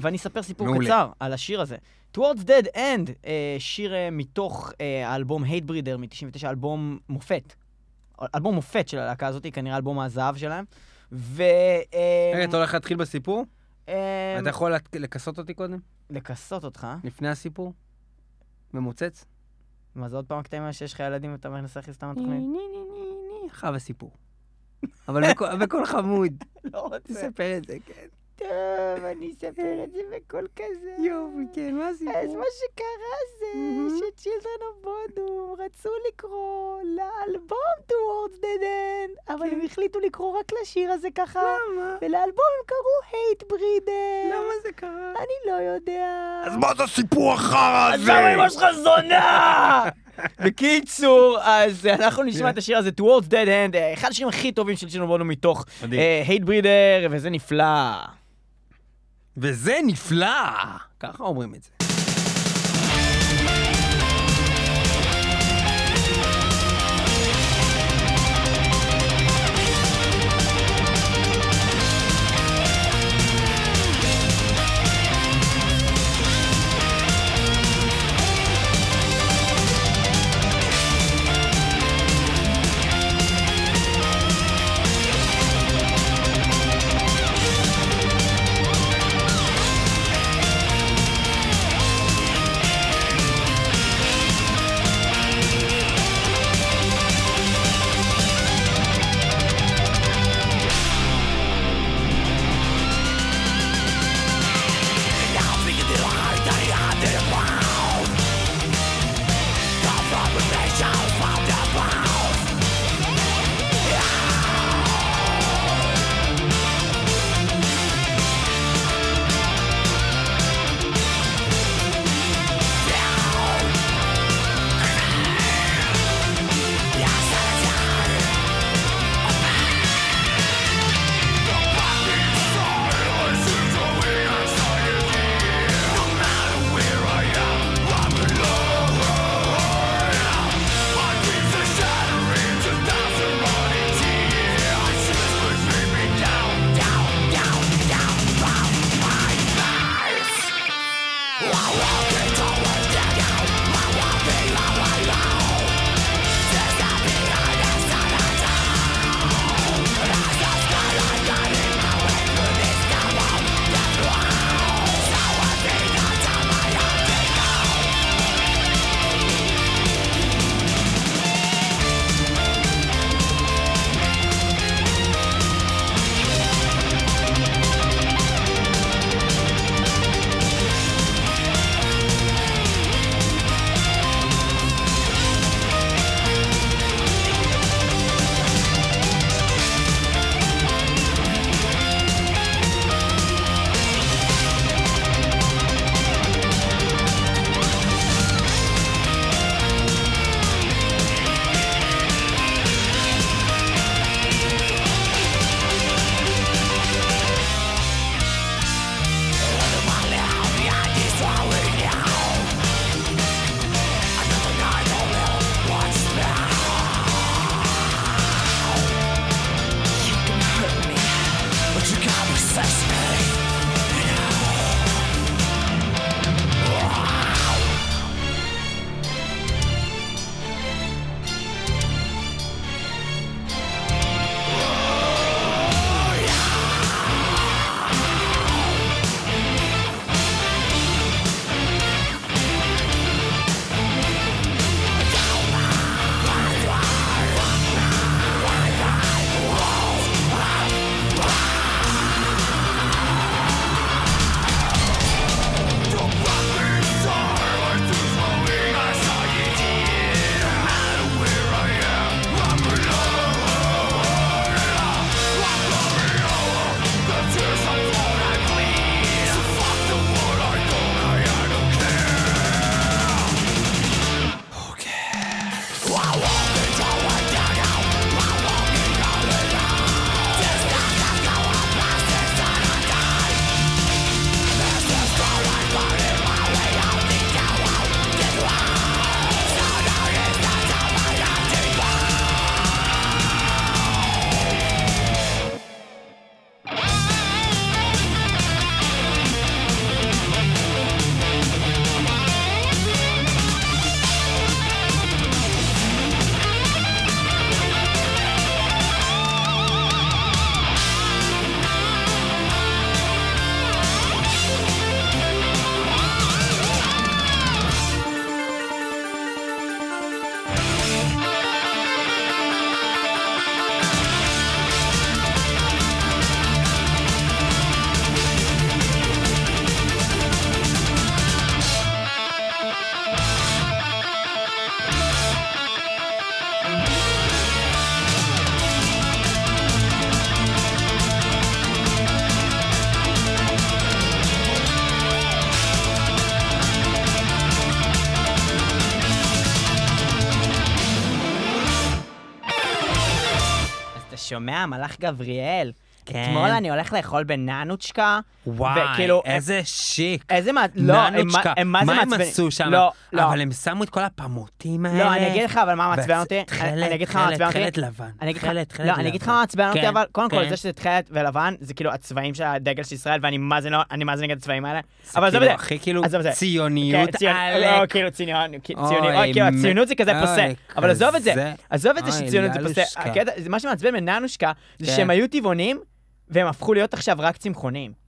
[SPEAKER 2] ואני אספר סיפור
[SPEAKER 1] מעולה.
[SPEAKER 2] קצר על השיר הזה. Towards Dead End, שיר מתוך האלבום Hate Breeder מ-99, אלבום מופת. אלבום מופת של הלהקה הזאת, כנראה אלבום הזהב שלהם. ו...
[SPEAKER 1] רגע, אתה הולך להתחיל בסיפור? אתה יכול לכסות אותי קודם?
[SPEAKER 2] לכסות אותך.
[SPEAKER 1] לפני הסיפור? ממוצץ?
[SPEAKER 2] מה זה עוד פעם הקטעים האלה שיש לך ילדים ואתה מנסה להכניס אותם לתוכנית?
[SPEAKER 1] אחר הסיפור. אבל בקול חמוד.
[SPEAKER 2] לא רוצה.
[SPEAKER 1] תספר את זה, כן.
[SPEAKER 2] טוב, אני אספר את זה בקול כזה.
[SPEAKER 1] יופי, כן, מה
[SPEAKER 2] אז
[SPEAKER 1] הסיפור?
[SPEAKER 2] מה שקרה זה ש Children of Bodom רצו לקרוא לאלבום Towards Dead End, אבל הם החליטו לקרוא רק לשיר הזה ככה,
[SPEAKER 1] למה?
[SPEAKER 2] ולאלבום הם קראו Hatebreeder.
[SPEAKER 1] למה זה קרה?
[SPEAKER 2] אני לא יודע.
[SPEAKER 4] אז מה זה הסיפור החרא
[SPEAKER 2] אז
[SPEAKER 4] הזה?
[SPEAKER 2] למה אמא שלך זונה? בקיצור, אז אנחנו נשמע את השיר הזה, Towards Dead End, אה, אחד השירים הכי טובים של Children Bodom מתוך. אה, Hatebreeder, וזה נפלא.
[SPEAKER 1] וזה נפלא! ככה אומרים את זה.
[SPEAKER 2] שומע, מלאך גבריאל?
[SPEAKER 1] כן.
[SPEAKER 2] אתמול אני הולך לאכול בננוצ'קה,
[SPEAKER 1] וואי,
[SPEAKER 2] וכאילו,
[SPEAKER 1] איזה שיק.
[SPEAKER 2] איזה מה... לא, הם מה-
[SPEAKER 1] ננוצ'קה.
[SPEAKER 2] הם מה
[SPEAKER 1] מה הם. עשו שם?
[SPEAKER 2] לא, לא.
[SPEAKER 1] אבל הם שמו את כל הפמוטים האלה.
[SPEAKER 2] לא, אני אגיד לך, אבל מה מעצבן אותי?
[SPEAKER 1] תכלת,
[SPEAKER 2] אני אגיד לך מה
[SPEAKER 1] תכלת,
[SPEAKER 2] מעצבן אותי?
[SPEAKER 1] תכלת לבן.
[SPEAKER 2] אני אגיד לך,
[SPEAKER 1] תכלת, תכלת
[SPEAKER 2] לא, אני אגיד לך
[SPEAKER 1] לבן.
[SPEAKER 2] מה מעצבן אותי,
[SPEAKER 1] כן,
[SPEAKER 2] אבל קודם כל
[SPEAKER 1] כן.
[SPEAKER 2] זה שזה תכלת ולבן, זה כאילו הצבעים של הדגל של ישראל, ואני מה זה לא, אני מה זה נגד הצבעים האלה. אבל
[SPEAKER 1] כאילו
[SPEAKER 2] זה.
[SPEAKER 1] הכי כאילו. ציוניות
[SPEAKER 2] כן,
[SPEAKER 1] עלק.
[SPEAKER 2] לא, כאילו ציון, ציוני,
[SPEAKER 1] אוי,
[SPEAKER 2] אוי, כאילו
[SPEAKER 1] מ-
[SPEAKER 2] הציונות זה כזה פוסה. אבל עזוב את זה. עזוב את זה
[SPEAKER 1] אוי,
[SPEAKER 2] שציונות זה זה מה שמעצבן בננושקה, זה. שהם היו טבעונים, והם הפכו להיות עכשיו רק צמחונים.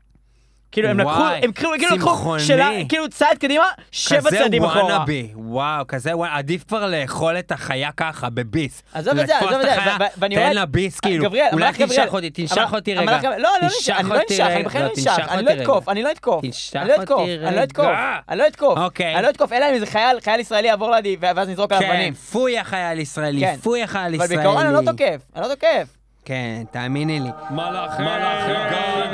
[SPEAKER 2] כאילו הם לקחו, הם כאילו כאילו לקחו. שלה- כאילו צעד קדימה, שבע צעדים
[SPEAKER 1] כזה
[SPEAKER 2] אחורה.
[SPEAKER 1] וואנאבי, וואו, כזה וואנאבי, עדיף כבר לאכול את החיה ככה, בביס.
[SPEAKER 2] עזוב את זה, עזוב את זה, ואני
[SPEAKER 1] תן
[SPEAKER 2] רואה-
[SPEAKER 1] לה ביס, כאילו,
[SPEAKER 2] גבריאל,
[SPEAKER 1] אולי. תנשך אותי, תנשך אותי רגע.
[SPEAKER 2] לא, לא אני לא אנשך, אני בכלל
[SPEAKER 1] לא,
[SPEAKER 2] לא אנשך, אני לא
[SPEAKER 1] אותי
[SPEAKER 2] אתקוף,
[SPEAKER 1] רגע.
[SPEAKER 2] אני לא אתקוף. אני לא אתקוף, אני לא אתקוף. אני לא אתקוף,
[SPEAKER 1] אוקיי.
[SPEAKER 2] אני לא אתקוף, אלא אם איזה חייל, חייל ישראלי יעבור לידי, ואז נזרוק עליו
[SPEAKER 1] כן,
[SPEAKER 2] אבנים.
[SPEAKER 1] פוי החייל ישראלי,
[SPEAKER 2] כן.
[SPEAKER 1] פוי החייל
[SPEAKER 2] אבל
[SPEAKER 1] ישראלי.
[SPEAKER 2] בעיקרון אני לא תוקף, אני לא תוקף.
[SPEAKER 1] כן, תאמיני לי.
[SPEAKER 5] מלאכי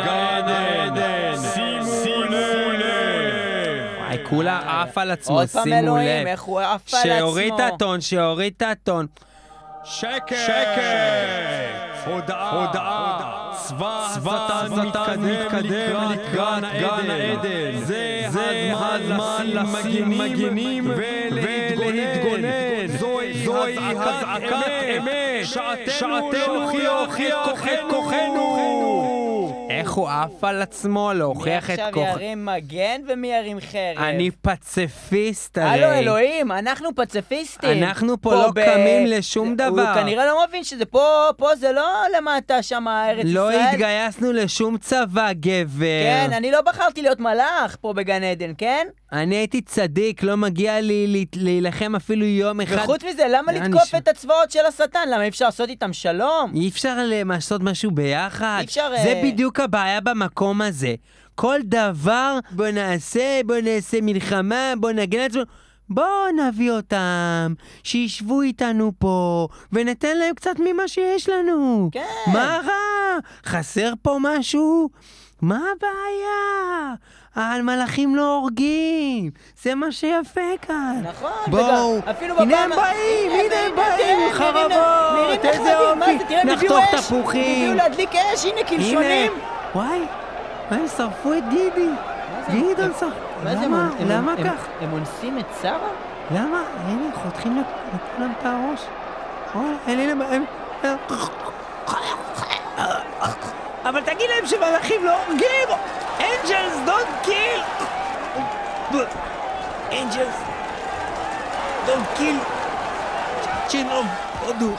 [SPEAKER 5] גן עדן, שימו לב.
[SPEAKER 1] וואי, כולה עף על עצמו,
[SPEAKER 2] עוד פעם
[SPEAKER 1] שימו
[SPEAKER 2] אלוהים,
[SPEAKER 1] לב.
[SPEAKER 2] איך הוא עף על עצמו.
[SPEAKER 1] שיוריד את הטון, שיוריד את הטון.
[SPEAKER 5] שקט! שקט! הודעה! הודעה! צבא השטן מתקדם לקראת גן עדן. זה הזמן לשים מגינים ולהתגונן. זוהי הזעקת אמת. שעתנו להוכיח את כוחנו.
[SPEAKER 1] איך הוא עף על עצמו להוכיח את
[SPEAKER 2] מי
[SPEAKER 1] כוח...
[SPEAKER 2] עכשיו ירים מגן ומי ירים חרב?
[SPEAKER 1] אני פציפיסט הרי.
[SPEAKER 2] הלו אלוהים, אנחנו פציפיסטים.
[SPEAKER 1] אנחנו פה לא קמים לשום דבר.
[SPEAKER 2] הוא כנראה לא מבין שזה פה, פה זה לא למטה שם ארץ
[SPEAKER 1] לא
[SPEAKER 2] ישראל.
[SPEAKER 1] התגייסנו לשום צבא, גבר.
[SPEAKER 2] כן, אני לא בחרתי להיות מלאך פה בגן עדן, כן?
[SPEAKER 1] אני הייתי צדיק, לא מגיע לי לה- להילחם אפילו יום אחד.
[SPEAKER 2] וחוץ מזה, למה
[SPEAKER 1] לאן
[SPEAKER 2] לתקוף? את הצבאות של השטן? למה אי אפשר לעשות איתם שלום?
[SPEAKER 1] אי אפשר לעשות משהו ביחד.
[SPEAKER 2] אי אפשר,
[SPEAKER 1] זה
[SPEAKER 2] אה,
[SPEAKER 1] בדיוק הבעיה במקום הזה. כל דבר, בוא נעשה, בוא נעשה מלחמה, בוא נגן על עצמנו. בואו נביא אותם, שישבו איתנו פה, וניתן להם קצת ממה שיש לנו.
[SPEAKER 2] כן.
[SPEAKER 1] מה רע? חסר פה משהו? מה הבעיה? המלאכים לא הורגים, זה מה שיפה כאן.
[SPEAKER 2] נכון,
[SPEAKER 1] בואו,
[SPEAKER 2] אפילו
[SPEAKER 1] הנה
[SPEAKER 2] בפעם
[SPEAKER 1] הם
[SPEAKER 2] ה-
[SPEAKER 1] באים,
[SPEAKER 2] הנה,
[SPEAKER 1] הנה הם
[SPEAKER 2] הנה,
[SPEAKER 1] באים,
[SPEAKER 2] הנה,
[SPEAKER 1] חרבות, איזה
[SPEAKER 2] הם הביאו
[SPEAKER 1] נחתוך תפוחים.
[SPEAKER 2] הביאו להדליק אש, הנה קלשונים.
[SPEAKER 1] וואי, הם שרפו את גידי. גדעון.
[SPEAKER 2] מה זה,
[SPEAKER 1] למה?
[SPEAKER 2] הם- הם-
[SPEAKER 1] למה
[SPEAKER 2] הם-
[SPEAKER 1] כך?
[SPEAKER 2] הם אונסים את שרה?
[SPEAKER 1] למה? הנה, חותכים לכ- לכולם את הראש. וואלה, הנה, הם... אבל תגיד להם שמלאכים לא הורגים! אנג'לס, don't kill! אנג'לס, don't kill! צ'ינוב, הודו.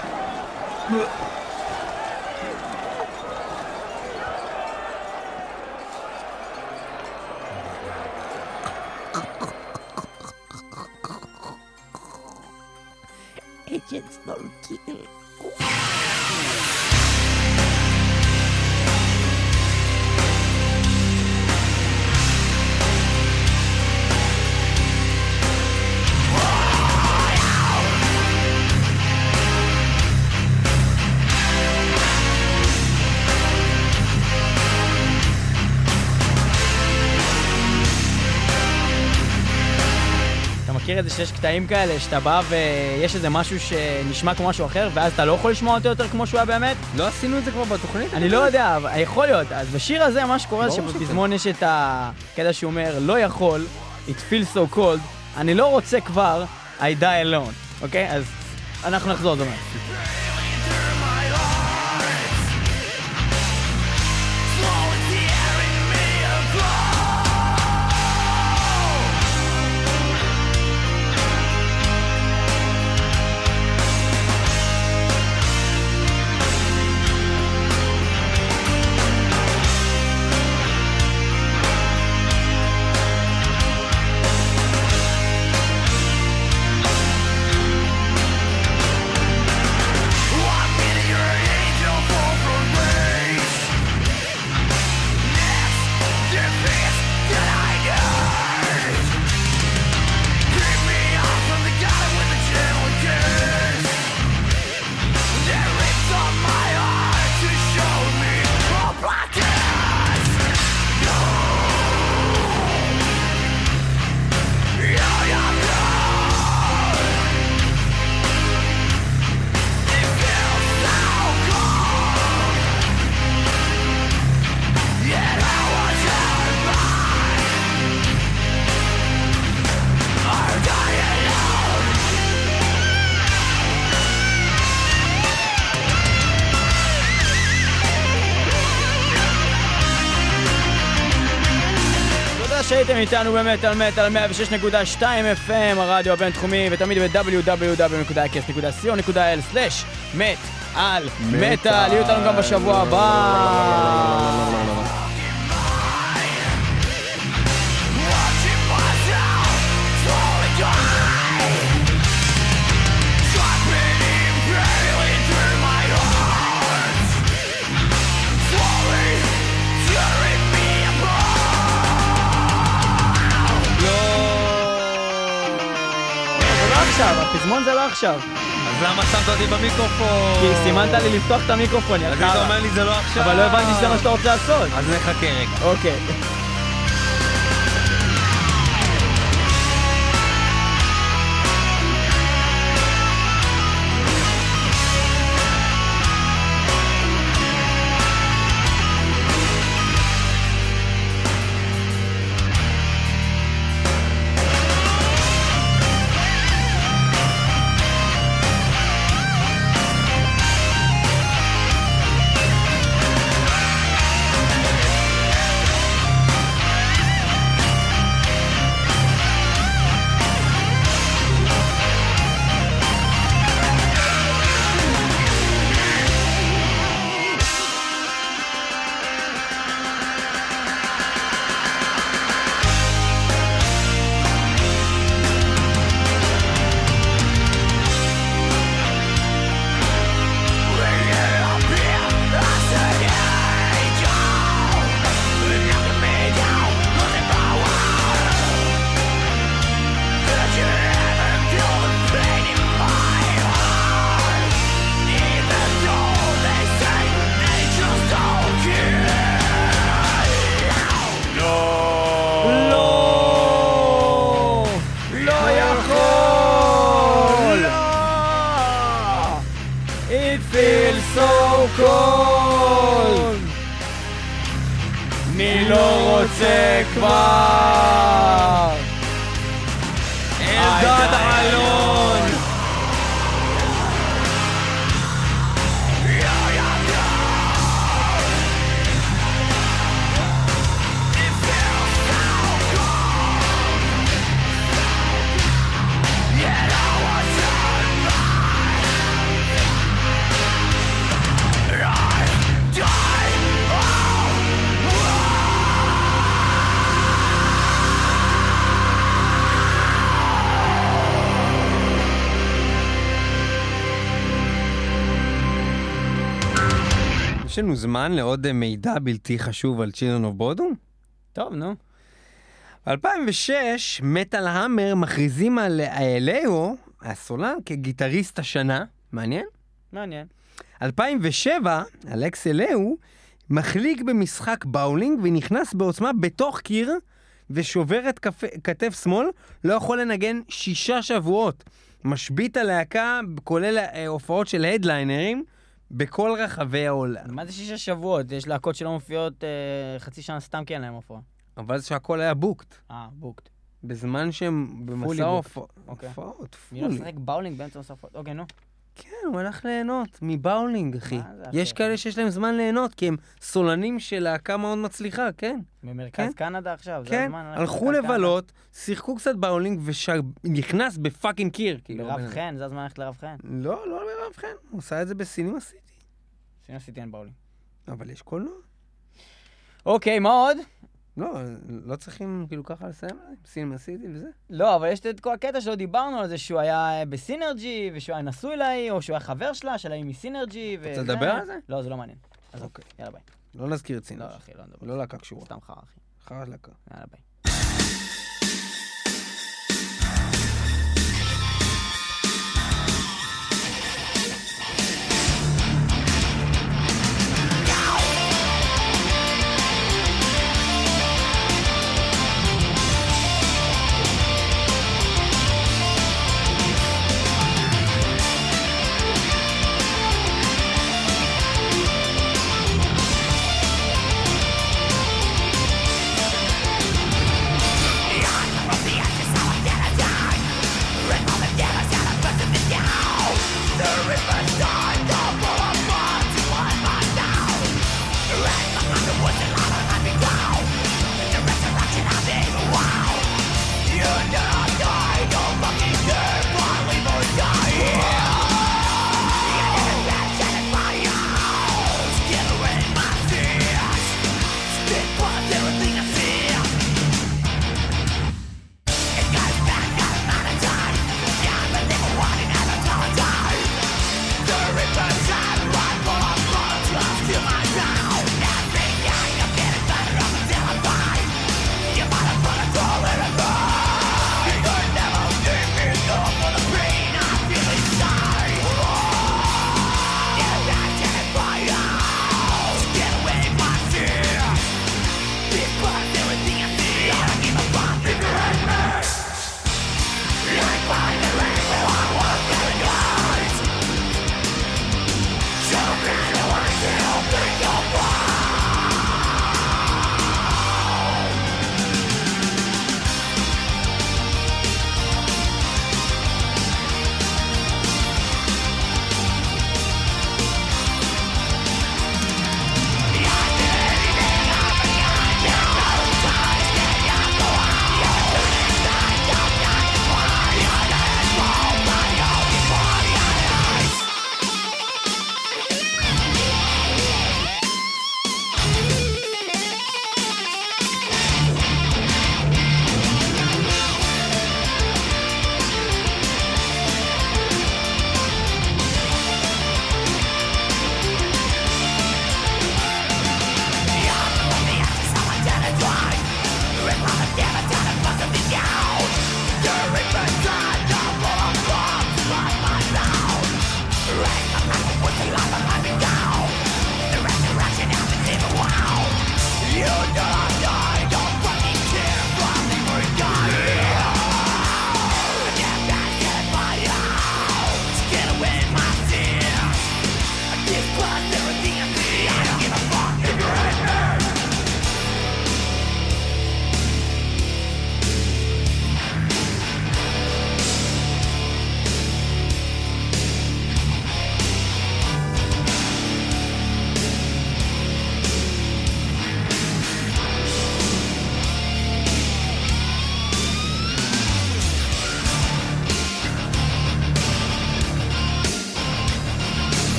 [SPEAKER 2] שיש קטעים כאלה, שאתה בא ויש איזה משהו שנשמע כמו משהו אחר, ואז אתה לא יכול לשמוע אותו יותר כמו שהוא היה באמת?
[SPEAKER 1] לא עשינו את זה כבר בתוכנית?
[SPEAKER 2] אני לא יודע, אבל יכול להיות. אז בשיר הזה, מה שקורה זה שבפזמון יש את הקטע שאומר, לא יכול, it feels so cold, אני לא רוצה כבר, I die alone, אוקיי? אז אנחנו נחזור, זאת אומרת. שהייתם איתנו במטאל מטאל 106.2 FM, הרדיו הבינתחומי, ותמיד ב-www.icast.co.il/מת על מטאל. יהיו איתנו גם בשבוע הבא. עכשיו, הפזמון זה לא עכשיו.
[SPEAKER 1] אז למה שמת אותי במיקרופון?
[SPEAKER 2] כי סימנת לי לפתוח את המיקרופון, יא
[SPEAKER 1] אז אתה
[SPEAKER 2] חרא.
[SPEAKER 1] אומר לי זה לא עכשיו.
[SPEAKER 2] אבל לא הבנתי שזה מה שאתה רוצה לעשות.
[SPEAKER 1] אז נחכה רגע.
[SPEAKER 2] אוקיי.
[SPEAKER 1] זמן לעוד אה, מידע בלתי חשוב על Children of Bodom?
[SPEAKER 2] טוב, נו.
[SPEAKER 1] ב-2006, Metal Hammer מכריזים על אה, לאיהו, הסולן, כגיטריסט השנה. מעניין?
[SPEAKER 2] מעניין.
[SPEAKER 1] 2007, אלכסי לאיהו מחליק במשחק באולינג ונכנס בעוצמה בתוך קיר ושובר את כף... כתף שמאל, לא יכול לנגן שישה שבועות. משבית הלהקה, כולל אה, הופעות של headliner ים, בכל רחבי העולם.
[SPEAKER 2] מה זה שישה שבועות? יש להקות שלא מופיעות אה, חצי שנה סתם כי אין להם הופעה.
[SPEAKER 1] אבל זה שהכל היה booked.
[SPEAKER 2] אה, booked.
[SPEAKER 1] בזמן שהם במסע
[SPEAKER 2] booked.
[SPEAKER 1] הופעות.
[SPEAKER 2] אוקיי.
[SPEAKER 1] הופעות,
[SPEAKER 2] מלא
[SPEAKER 1] fully.
[SPEAKER 2] משחק באולינג באמצע נוספות? אוקיי, נו.
[SPEAKER 1] כן, הוא הלך ליהנות מבאולינג, אחי. יש? כאלה שיש להם זמן ליהנות, כי הם סולנים של להקה מאוד מצליחה, כן.
[SPEAKER 2] ממרכז
[SPEAKER 1] כן.
[SPEAKER 2] קנדה עכשיו, זה
[SPEAKER 1] כן,
[SPEAKER 2] הזמן. ללכת
[SPEAKER 1] הלכו לבלות, שיחקו קצת באולינג ונכנס ב fucking
[SPEAKER 2] קיר.
[SPEAKER 1] כאילו,
[SPEAKER 2] לרב חן, זה הזמן ללכת לרב חן.
[SPEAKER 1] לא, לא לרב חן, הוא עשה את זה בסינימה סיטי.
[SPEAKER 2] שים עשיתי אין באולינג.
[SPEAKER 1] אבל יש קולנוע.
[SPEAKER 2] אוקיי, מה עוד?
[SPEAKER 1] לא, לא צריכים כאילו ככה לסיים את זה? סינימה סיטי וזה?
[SPEAKER 2] לא, אבל יש את כל הקטע שלא דיברנו על זה שהוא היה בסינרג'י, ושהוא היה נשוי להיא, או שהוא היה חבר שלה, של ההיא מסינרג'י, ו...
[SPEAKER 1] רוצה לדבר על זה?
[SPEAKER 2] לא, זה לא מעניין. עזוב,
[SPEAKER 1] אוקיי.
[SPEAKER 2] יאללה ביי.
[SPEAKER 1] לא נזכיר את
[SPEAKER 2] לא,
[SPEAKER 1] סינרג'י.
[SPEAKER 2] אחי, לא נדבר.
[SPEAKER 1] לא להקה קשורה.
[SPEAKER 2] סתם חרא, אחי.
[SPEAKER 1] חרא להקה.
[SPEAKER 2] יאללה ביי.